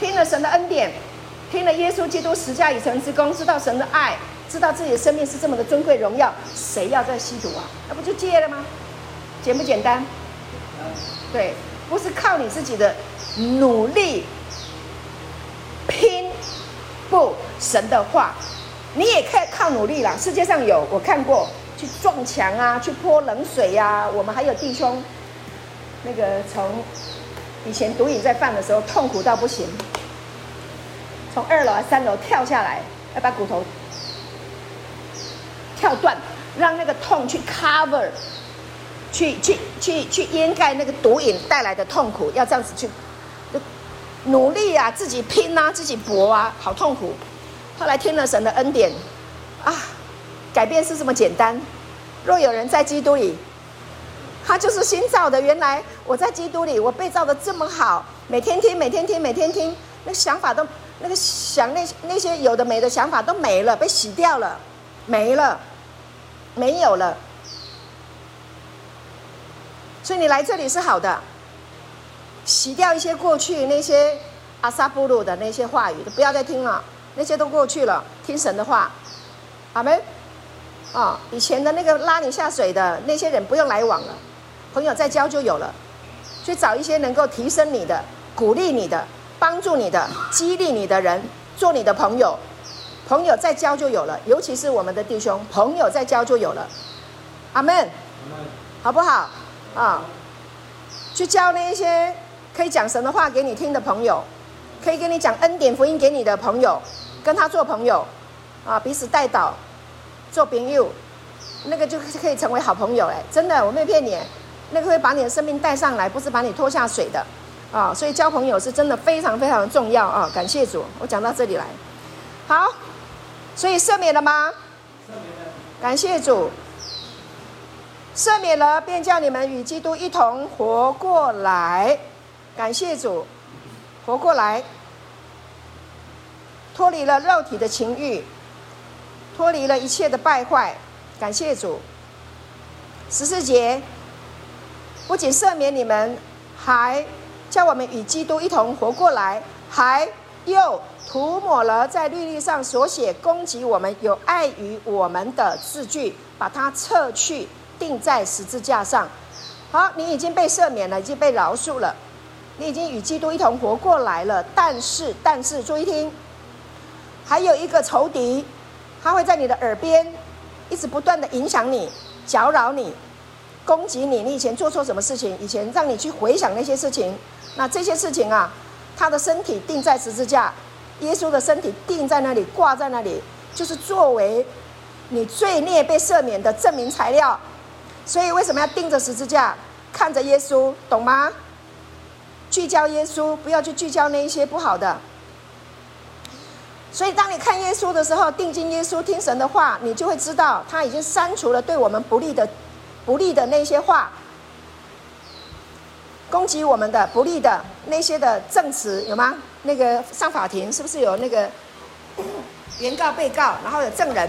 [SPEAKER 1] 听了神的恩典，听了耶稣基督十架以成之功，知道神的爱。知道自己的生命是这么的尊贵荣耀，谁要再吸毒啊？那不就戒了吗？简不简单？对，不是靠你自己的努力拼不神的话，你也可以靠努力啦。世界上有我看过去撞墙啊，去泼冷水呀、啊。我们还有弟兄，那个从以前毒瘾在犯的时候，痛苦到不行，从二楼三楼跳下来，要把骨头。跳断，让那个痛去 cover，去去去去掩盖那个毒瘾带来的痛苦，要这样子去努力啊，自己拼啊，自己搏啊，好痛苦。后来听了神的恩典，啊，改变是这么简单。若有人在基督里，他就是新造的。原来我在基督里，我被造的这么好，每天听，每天听，每天听，那想法都那个想那那些有的没的想法都没了，被洗掉了，没了。没有了，所以你来这里是好的，洗掉一些过去那些阿萨布鲁的那些话语，不要再听了，那些都过去了，听神的话，阿门。啊，以前的那个拉你下水的那些人不用来往了，朋友再交就有了，去找一些能够提升你的、鼓励你的、帮助你的、激励你的人做你的朋友。朋友再交就有了，尤其是我们的弟兄，朋友再交就有了，阿门，好不好？啊，去交那一些可以讲神的话给你听的朋友，可以跟你讲恩典福音给你的朋友，跟他做朋友，啊，彼此带导，做朋友，那个就可以成为好朋友哎，真的，我没有骗你，那个会把你的生命带上来，不是把你拖下水的，啊，所以交朋友是真的非常非常重要啊！感谢主，我讲到这里来，好。所以赦免了吗？赦免了感谢主，赦免了，便叫你们与基督一同活过来。感谢主，活过来，脱离了肉体的情欲，脱离了一切的败坏。感谢主，十四节，不仅赦免你们，还叫我们与基督一同活过来，还又。涂抹了在律例上所写攻击我们有碍于我们的字句，把它撤去，钉在十字架上。好，你已经被赦免了，已经被饶恕了，你已经与基督一同活过来了。但是，但是，注意听，还有一个仇敌，他会在你的耳边一直不断的影响你、搅扰你、攻击你。你以前做错什么事情？以前让你去回想那些事情，那这些事情啊，他的身体钉在十字架。耶稣的身体钉在那里，挂在那里，就是作为你罪孽被赦免的证明材料。所以为什么要钉着十字架，看着耶稣，懂吗？聚焦耶稣，不要去聚焦那一些不好的。所以当你看耶稣的时候，定睛耶稣，听神的话，你就会知道他已经删除了对我们不利的、不利的那些话。攻击我们的不利的那些的证词有吗？那个上法庭是不是有那个原告、被告，然后有证人，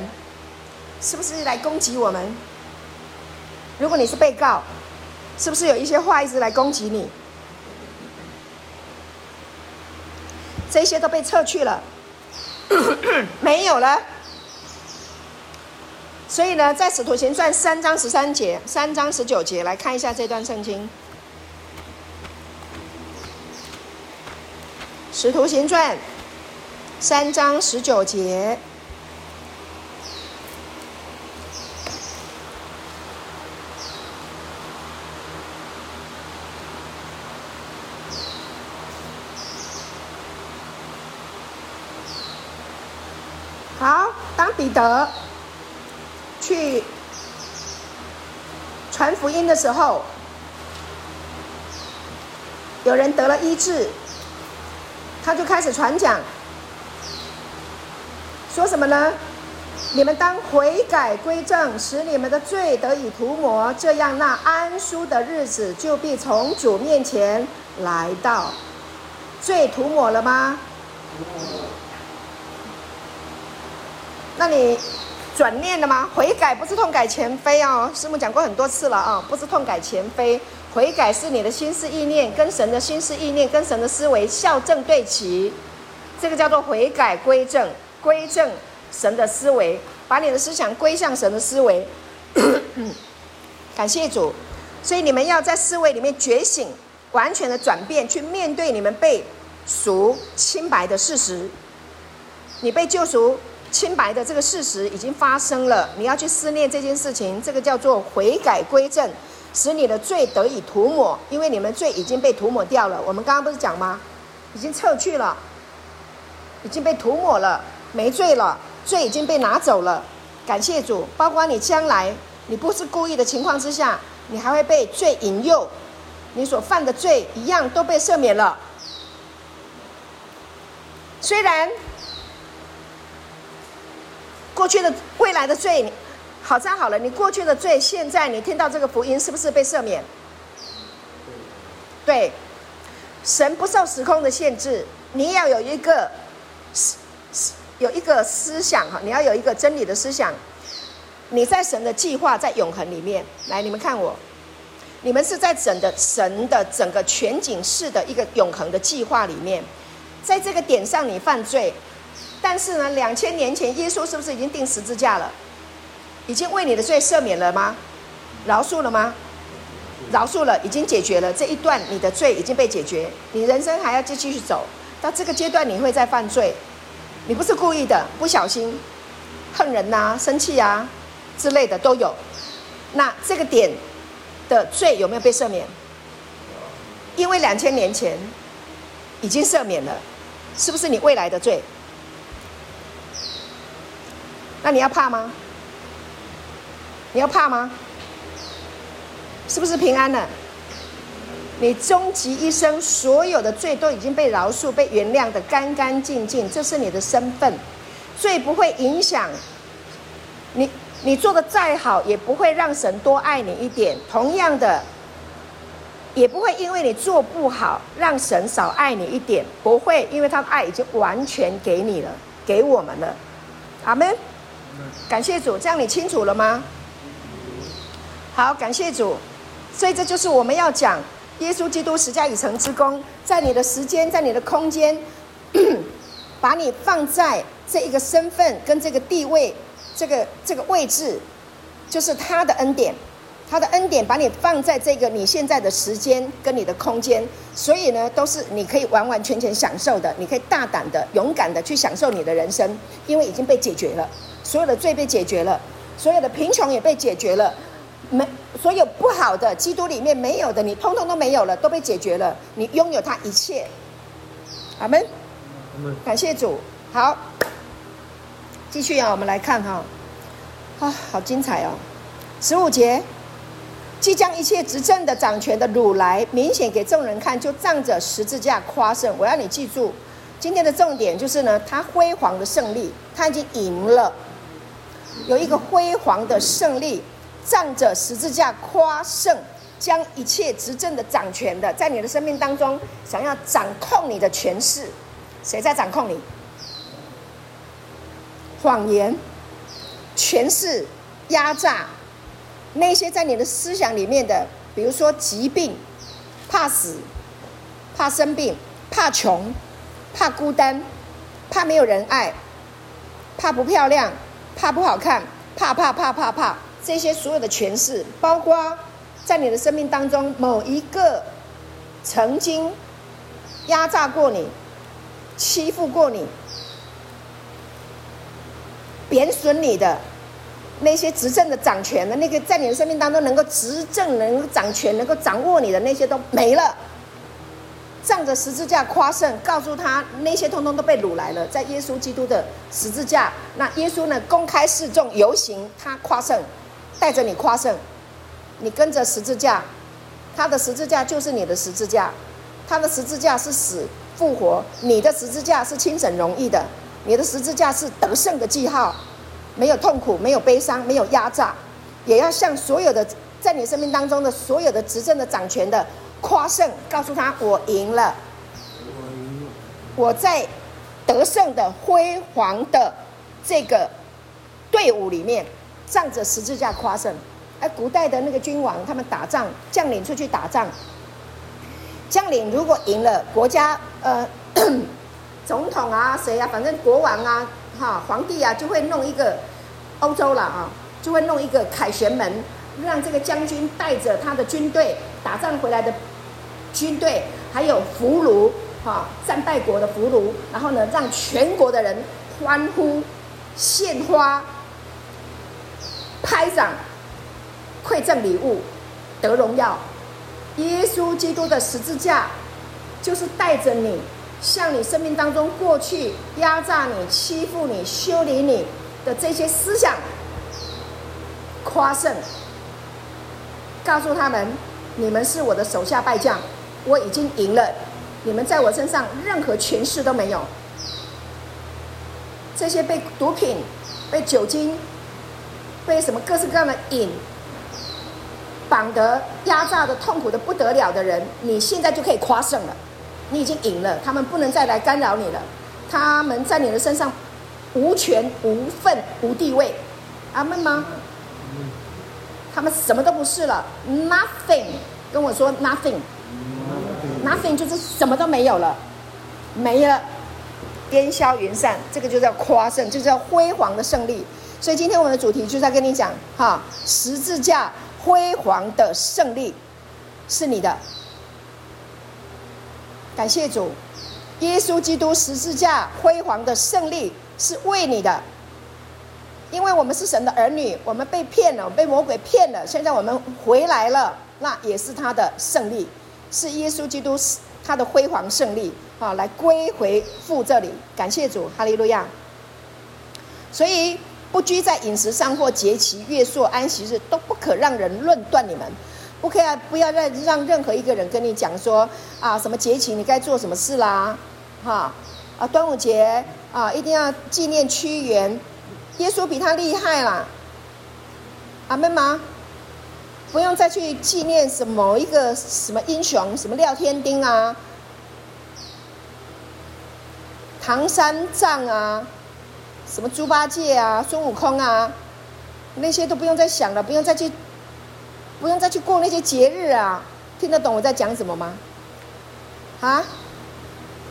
[SPEAKER 1] 是不是来攻击我们？如果你是被告，是不是有一些话一直来攻击你？这些都被撤去了，没有了。所以呢，在使徒行传三章十三节、三章十九节来看一下这段圣经。使徒行传三章十九节，好，当彼得去传福音的时候，有人得了医治。他就开始传讲，说什么呢？你们当悔改归正，使你们的罪得以涂抹，这样那安舒的日子就必从主面前来到。罪涂抹了吗？那你转念了吗？悔改不是痛改前非哦，师母讲过很多次了啊，不是痛改前非，悔改是你的心思意念跟神的心思意念跟神的思维校正对齐，这个叫做悔改归正，归正。神的思维，把你的思想归向神的思维。感谢主，所以你们要在思维里面觉醒，完全的转变，去面对你们被赎清白的事实。你被救赎清白的这个事实已经发生了，你要去思念这件事情，这个叫做悔改归正，使你的罪得以涂抹，因为你们罪已经被涂抹掉了。我们刚刚不是讲吗？已经撤去了，已经被涂抹了，没罪了。罪已经被拿走了，感谢主。包括你将来，你不是故意的情况之下，你还会被罪引诱，你所犯的罪一样都被赦免了。虽然过去的、未来的罪，好在好了，你过去的罪，现在你听到这个福音，是不是被赦免？对，神不受时空的限制，你要有一个思。有一个思想哈，你要有一个真理的思想。你在神的计划在永恒里面，来，你们看我，你们是在整的神的整个全景式的一个永恒的计划里面，在这个点上你犯罪，但是呢，两千年前耶稣是不是已经定十字架了？已经为你的罪赦免了吗？饶恕了吗？饶恕了，已经解决了这一段，你的罪已经被解决，你人生还要继续走，到这个阶段你会再犯罪。你不是故意的，不小心，恨人呐、啊、生气啊之类的都有。那这个点的罪有没有被赦免？因为两千年前已经赦免了，是不是你未来的罪？那你要怕吗？你要怕吗？是不是平安了？你终极一生所有的罪都已经被饶恕、被原谅的干干净净，这是你的身份。罪不会影响你，你做的再好也不会让神多爱你一点。同样的，也不会因为你做不好让神少爱你一点，不会，因为他的爱已经完全给你了，给我们了。阿门。感谢主，这样你清楚了吗？好，感谢主。所以这就是我们要讲。耶稣基督十架已成之功，在你的时间，在你的空间，把你放在这一个身份跟这个地位，这个这个位置，就是他的恩典，他的恩典把你放在这个你现在的时间跟你的空间，所以呢，都是你可以完完全全享受的，你可以大胆的、勇敢的去享受你的人生，因为已经被解决了，所有的罪被解决了，所有的贫穷也被解决了。没，所有不好的，基督里面没有的，你通通都没有了，都被解决了。你拥有他一切，阿门。感谢主。好，继续啊，我们来看哈，啊，好精彩哦。十五节，即将一切执政的掌权的掳来，明显给众人看，就仗着十字架夸胜。我要你记住，今天的重点就是呢，他辉煌的胜利，他已经赢了，有一个辉煌的胜利。仗着十字架夸胜，将一切执政的掌权的，在你的生命当中想要掌控你的权势，谁在掌控你？谎言、权势、压榨，那些在你的思想里面的，比如说疾病、怕死、怕生病、怕穷、怕孤单、怕没有人爱、怕不漂亮、怕不好看、怕怕怕怕怕。这些所有的权势，包括在你的生命当中某一个曾经压榨过你、欺负过你、贬损你的那些执政的掌权的那个，在你的生命当中能够执政、能够掌权、能够掌握你的那些都没了。仗着十字架夸胜，告诉他那些通通都被掳来了，在耶稣基督的十字架，那耶稣呢，公开示众游行，他夸胜。带着你夸胜，你跟着十字架，他的十字架就是你的十字架，他的十字架是死，复活，你的十字架是轻省容易的，你的十字架是得胜的记号，没有痛苦，没有悲伤，没有压榨，也要向所有的在你生命当中的所有的执政的掌权的夸胜，告诉他我赢了，我在得胜的辉煌的这个队伍里面，仗着十字架夸胜。而古代的那个君王，他们打仗将领出去打仗，将领如果赢了，国家呃 总统啊谁啊，反正国王啊哈皇帝啊，就会弄一个欧洲了啊，就会弄一个凯旋门，让这个将军带着他的军队打仗回来的军队，还有俘虏哈战败国的俘虏，然后呢，让全国的人欢呼、献花、拍掌。馈赠礼物，得荣耀。耶稣基督的十字架，就是带着你，向你生命当中过去压榨你、欺负你、修理你的这些思想夸胜，告诉他们：你们是我的手下败将，我已经赢了，你们在我身上任何权势都没有。这些被毒品、被酒精、被什么各式各样的瘾。绑得压榨的痛苦的不得了的人，你现在就可以夸胜了，你已经赢了，他们不能再来干扰你了，他们在你的身上无权无份无地位，阿门吗？他们什么都不是了，nothing，跟我说 nothing，nothing 就是什么都没有了，没了，烟消云散，这个就叫夸胜，就叫辉煌的胜利。所以今天我们的主题就在跟你讲，哈，十字架。辉煌的胜利是你的，感谢主，耶稣基督十字架辉煌的胜利是为你的，因为我们是神的儿女，我们被骗了，被魔鬼骗了，现在我们回来了，那也是他的胜利，是耶稣基督他的辉煌胜利啊，来归回父这里，感谢主，哈利路亚，所以。不拘在饮食上或节期、月朔、安息日，都不可让人论断你们。不可以啊，不要再让任何一个人跟你讲说啊，什么节期你该做什么事啦，哈啊，端午节啊，一定要纪念屈原，耶稣比他厉害啦。阿门吗？不用再去纪念什么一个什么英雄，什么廖天丁啊，唐三藏啊。什么猪八戒啊，孙悟空啊，那些都不用再想了，不用再去，不用再去过那些节日啊，听得懂我在讲什么吗？啊？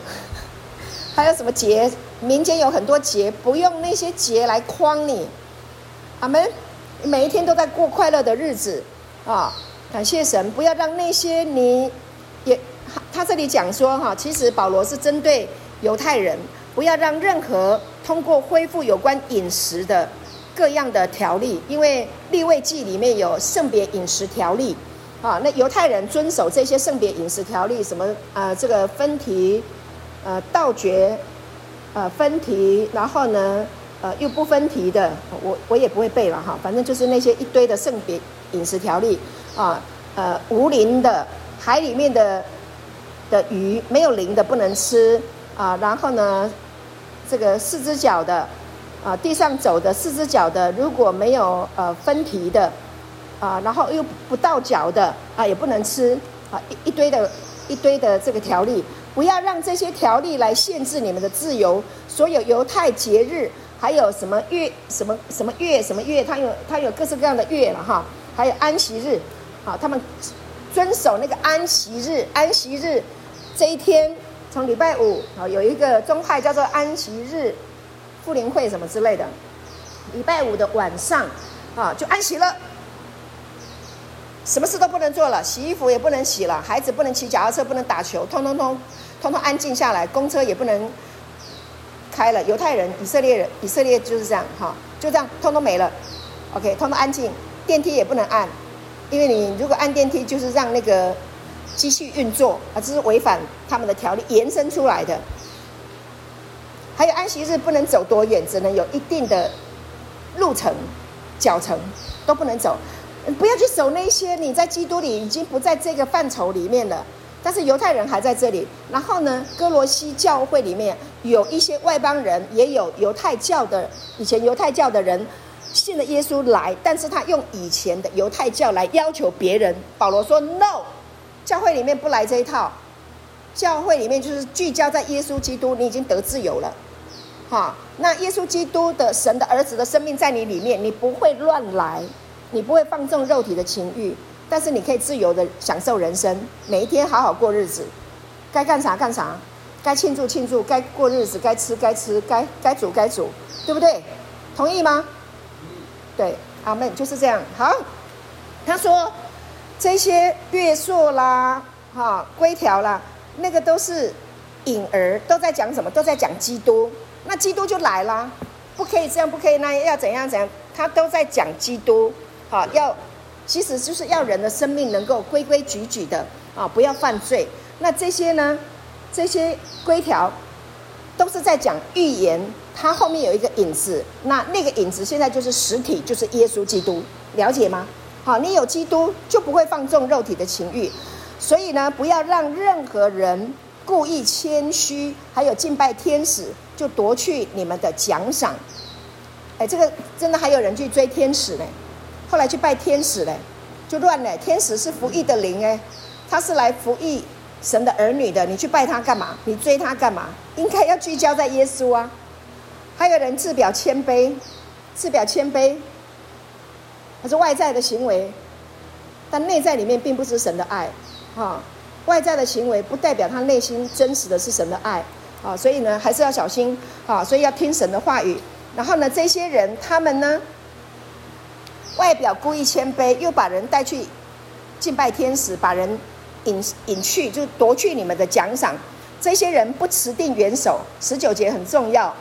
[SPEAKER 1] 还有什么节？民间有很多节，不用那些节来框你。阿门。每一天都在过快乐的日子啊！感谢神，不要让那些你也他这里讲说哈，其实保罗是针对犹太人，不要让任何。通过恢复有关饮食的各样的条例，因为立位记里面有圣别饮食条例，啊，那犹太人遵守这些圣别饮食条例，什么啊、呃，这个分蹄，呃，倒嚼，呃，分蹄，然后呢，呃，又不分蹄的，我我也不会背了哈，反正就是那些一堆的圣别饮食条例，啊，呃，无鳞的海里面的的鱼没有鳞的不能吃，啊，然后呢。这个四只脚的，啊，地上走的四只脚的，如果没有呃分蹄的，啊，然后又不倒脚的，啊，也不能吃，啊，一一堆的，一堆的这个条例，不要让这些条例来限制你们的自由。所有犹太节日，还有什么月，什么什么月，什么月，它有它有各式各样的月了哈，还有安息日，啊，他们遵守那个安息日，安息日这一天。从礼拜五啊，有一个宗派叫做安息日复临会什么之类的，礼拜五的晚上啊，就安息了，什么事都不能做了，洗衣服也不能洗了，孩子不能骑脚踏车，不能打球，通通通通通安静下来，公车也不能开了。犹太人、以色列人、以色列就是这样哈，就这样通通没了，OK，通通安静，电梯也不能按，因为你如果按电梯，就是让那个。继续运作啊，这是违反他们的条例延伸出来的。还有安息日不能走多远，只能有一定的路程、脚程都不能走。不要去守那些你在基督里已经不在这个范畴里面了。但是犹太人还在这里。然后呢，歌罗西教会里面有一些外邦人，也有犹太教的，以前犹太教的人信了耶稣来，但是他用以前的犹太教来要求别人。保罗说：“No，教会里面不来这一套，教会里面就是聚焦在耶稣基督，你已经得自由了。”哈，那耶稣基督的神的儿子的生命在你里面，你不会乱来，你不会放纵肉体的情欲，但是你可以自由的享受人生，每一天好好过日子，该干啥干啥，该庆祝庆祝，该过日子该吃该吃，该该煮该煮，对不对？同意吗？对，阿门，就是这样。好，他说这些约束啦，哈，规条啦，那个都是影儿，都在讲什么？都在讲基督。那基督就来了，不可以这样，不可以那样，要怎样怎样，他都在讲基督，好，要其实就是要人的生命能够规规矩矩的啊，不要犯罪。那这些呢，这些规条都是在讲预言，它后面有一个影子，那那个影子现在就是实体，就是耶稣基督，了解吗？好，你有基督就不会放纵肉体的情欲，所以呢，不要让任何人。故意谦虚，还有敬拜天使，就夺去你们的奖赏。哎，这个真的还有人去追天使呢，后来去拜天使嘞，就乱了。天使是服役的灵哎，他是来服役神的儿女的，你去拜他干嘛？你追他干嘛？应该要聚焦在耶稣啊。还有人自表谦卑，自表谦卑，他是外在的行为，但内在里面并不是神的爱，哈。外在的行为不代表他内心真实的是神的爱，啊，所以呢还是要小心，啊，所以要听神的话语。然后呢，这些人他们呢，外表故意谦卑，又把人带去敬拜天使，把人引引去，就夺去你们的奖赏。这些人不持定元首，十九节很重要。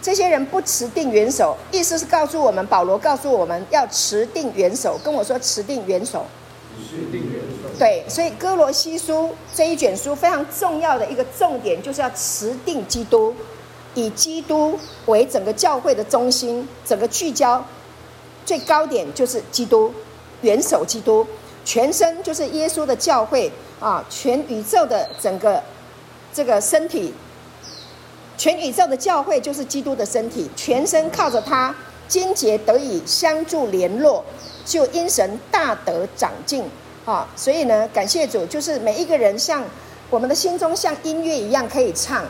[SPEAKER 1] 这些人不持定元首，意思是告诉我们，保罗告诉我们要持定元首，跟我说持定元首。持定元首。对，所以哥罗西书这一卷书非常重要的一个重点，就是要持定基督，以基督为整个教会的中心，整个聚焦最高点就是基督，元首基督，全身就是耶稣的教会啊，全宇宙的整个这个身体，全宇宙的教会就是基督的身体，全身靠着他，筋节得以相助联络，就因神大得长进。啊，所以呢，感谢主，就是每一个人像我们的心中像音乐一样可以唱，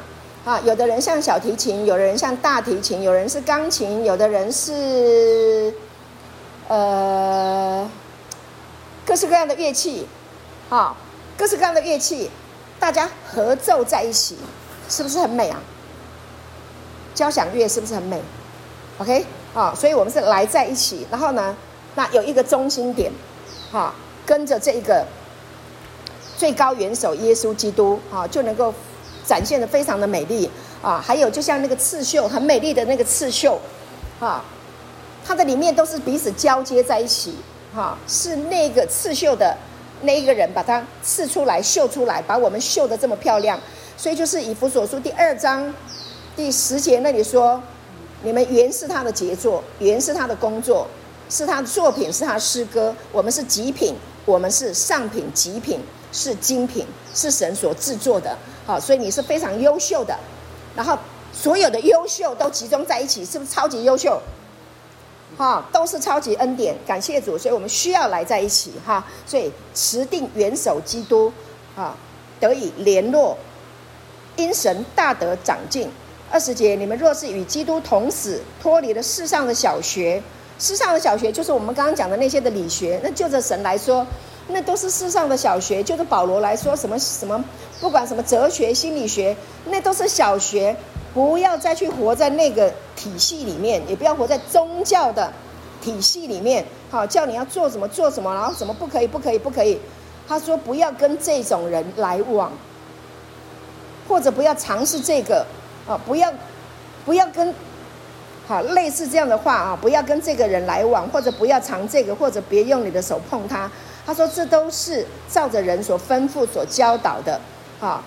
[SPEAKER 1] 啊，有的人像小提琴，有的人像大提琴，有人是钢琴，有的人是呃各式各样的乐器，啊，各式各样的乐器，大家合奏在一起，是不是很美啊？交响乐是不是很美？OK，啊，所以我们是来在一起，然后呢，那有一个中心点，哈。跟着这一个最高元首耶稣基督啊，就能够展现的非常的美丽啊。还有就像那个刺绣，很美丽的那个刺绣啊，它的里面都是彼此交接在一起哈，是那个刺绣的那一个人把它刺出来、绣出来，把我们绣的这么漂亮。所以就是以弗所书第二章第十节那里说：“你们原是他的杰作，原是他的工作，是他的作品，是他诗歌，我们是极品。”我们是上品、极品，是精品，是神所制作的。好，所以你是非常优秀的。然后所有的优秀都集中在一起，是不是超级优秀？哈，都是超级恩典，感谢主。所以我们需要来在一起哈。所以持定元首基督啊，得以联络，因神大得长进。二十节，你们若是与基督同死，脱离了世上的小学。世上的小学就是我们刚刚讲的那些的理学，那就着神来说，那都是世上的小学；就着保罗来说，什么什么，不管什么哲学、心理学，那都是小学。不要再去活在那个体系里面，也不要活在宗教的体系里面。好，叫你要做什么做什么，然后什么不可以不可以不可以。他说不要跟这种人来往，或者不要尝试这个啊，不要不要跟。好，类似这样的话啊，不要跟这个人来往，或者不要尝这个，或者别用你的手碰他。他说这都是照着人所吩咐、所教导的。啊，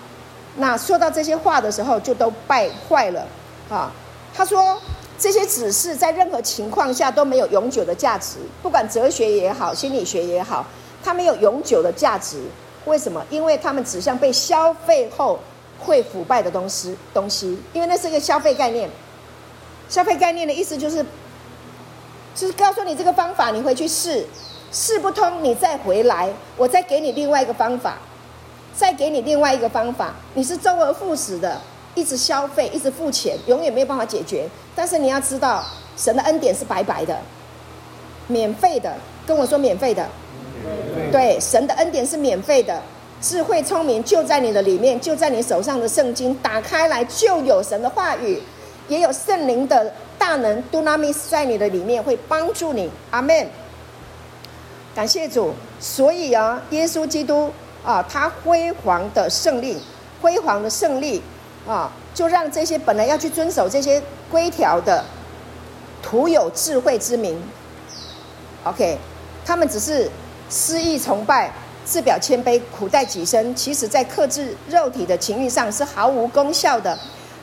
[SPEAKER 1] 那说到这些话的时候，就都败坏了。啊，他说这些指示在任何情况下都没有永久的价值，不管哲学也好，心理学也好，它没有永久的价值。为什么？因为他们指向被消费后会腐败的东西东西，因为那是一个消费概念。消费概念的意思就是，就是告诉你这个方法，你回去试，试不通你再回来，我再给你另外一个方法，再给你另外一个方法，你是周而复始的，一直消费，一直付钱，永远没有办法解决。但是你要知道，神的恩典是白白的，免费的。跟我说免费的，对，神的恩典是免费的，智慧聪明就在你的里面，就在你手上的圣经，打开来就有神的话语。也有圣灵的大能 d u n a m i 在你的里面会帮助你，阿门。感谢主。所以啊，耶稣基督啊，他辉煌的胜利，辉煌的胜利啊，就让这些本来要去遵守这些规条的，徒有智慧之名，OK，他们只是失意崇拜，自表谦卑，苦待己身，其实在克制肉体的情欲上是毫无功效的。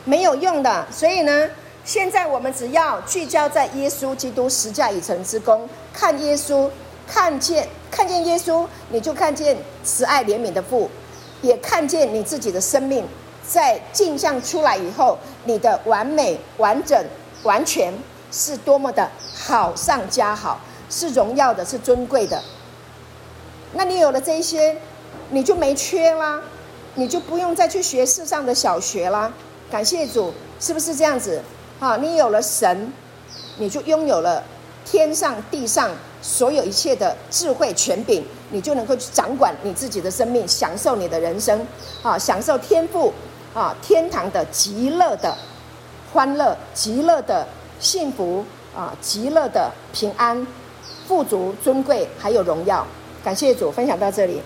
[SPEAKER 1] 没有用的，所以呢，现在我们只要聚焦在耶稣基督十架已成之功，看耶稣，看见看见耶稣，你就看见慈爱怜悯的父，也看见你自己的生命在镜像出来以后，你的完美、完整、完全是多么的好上加好，是荣耀的，是尊贵的。那你有了这些，你就没缺啦，你就不用再去学世上的小学啦。感谢主，是不是这样子？好，你有了神，你就拥有了天上地上所有一切的智慧权柄，你就能够去掌管你自己的生命，享受你的人生，啊，享受天赋啊天堂的极乐的欢乐、极乐的幸福啊、极乐的平安、富足、尊贵，还有荣耀。感谢主，分享到这里。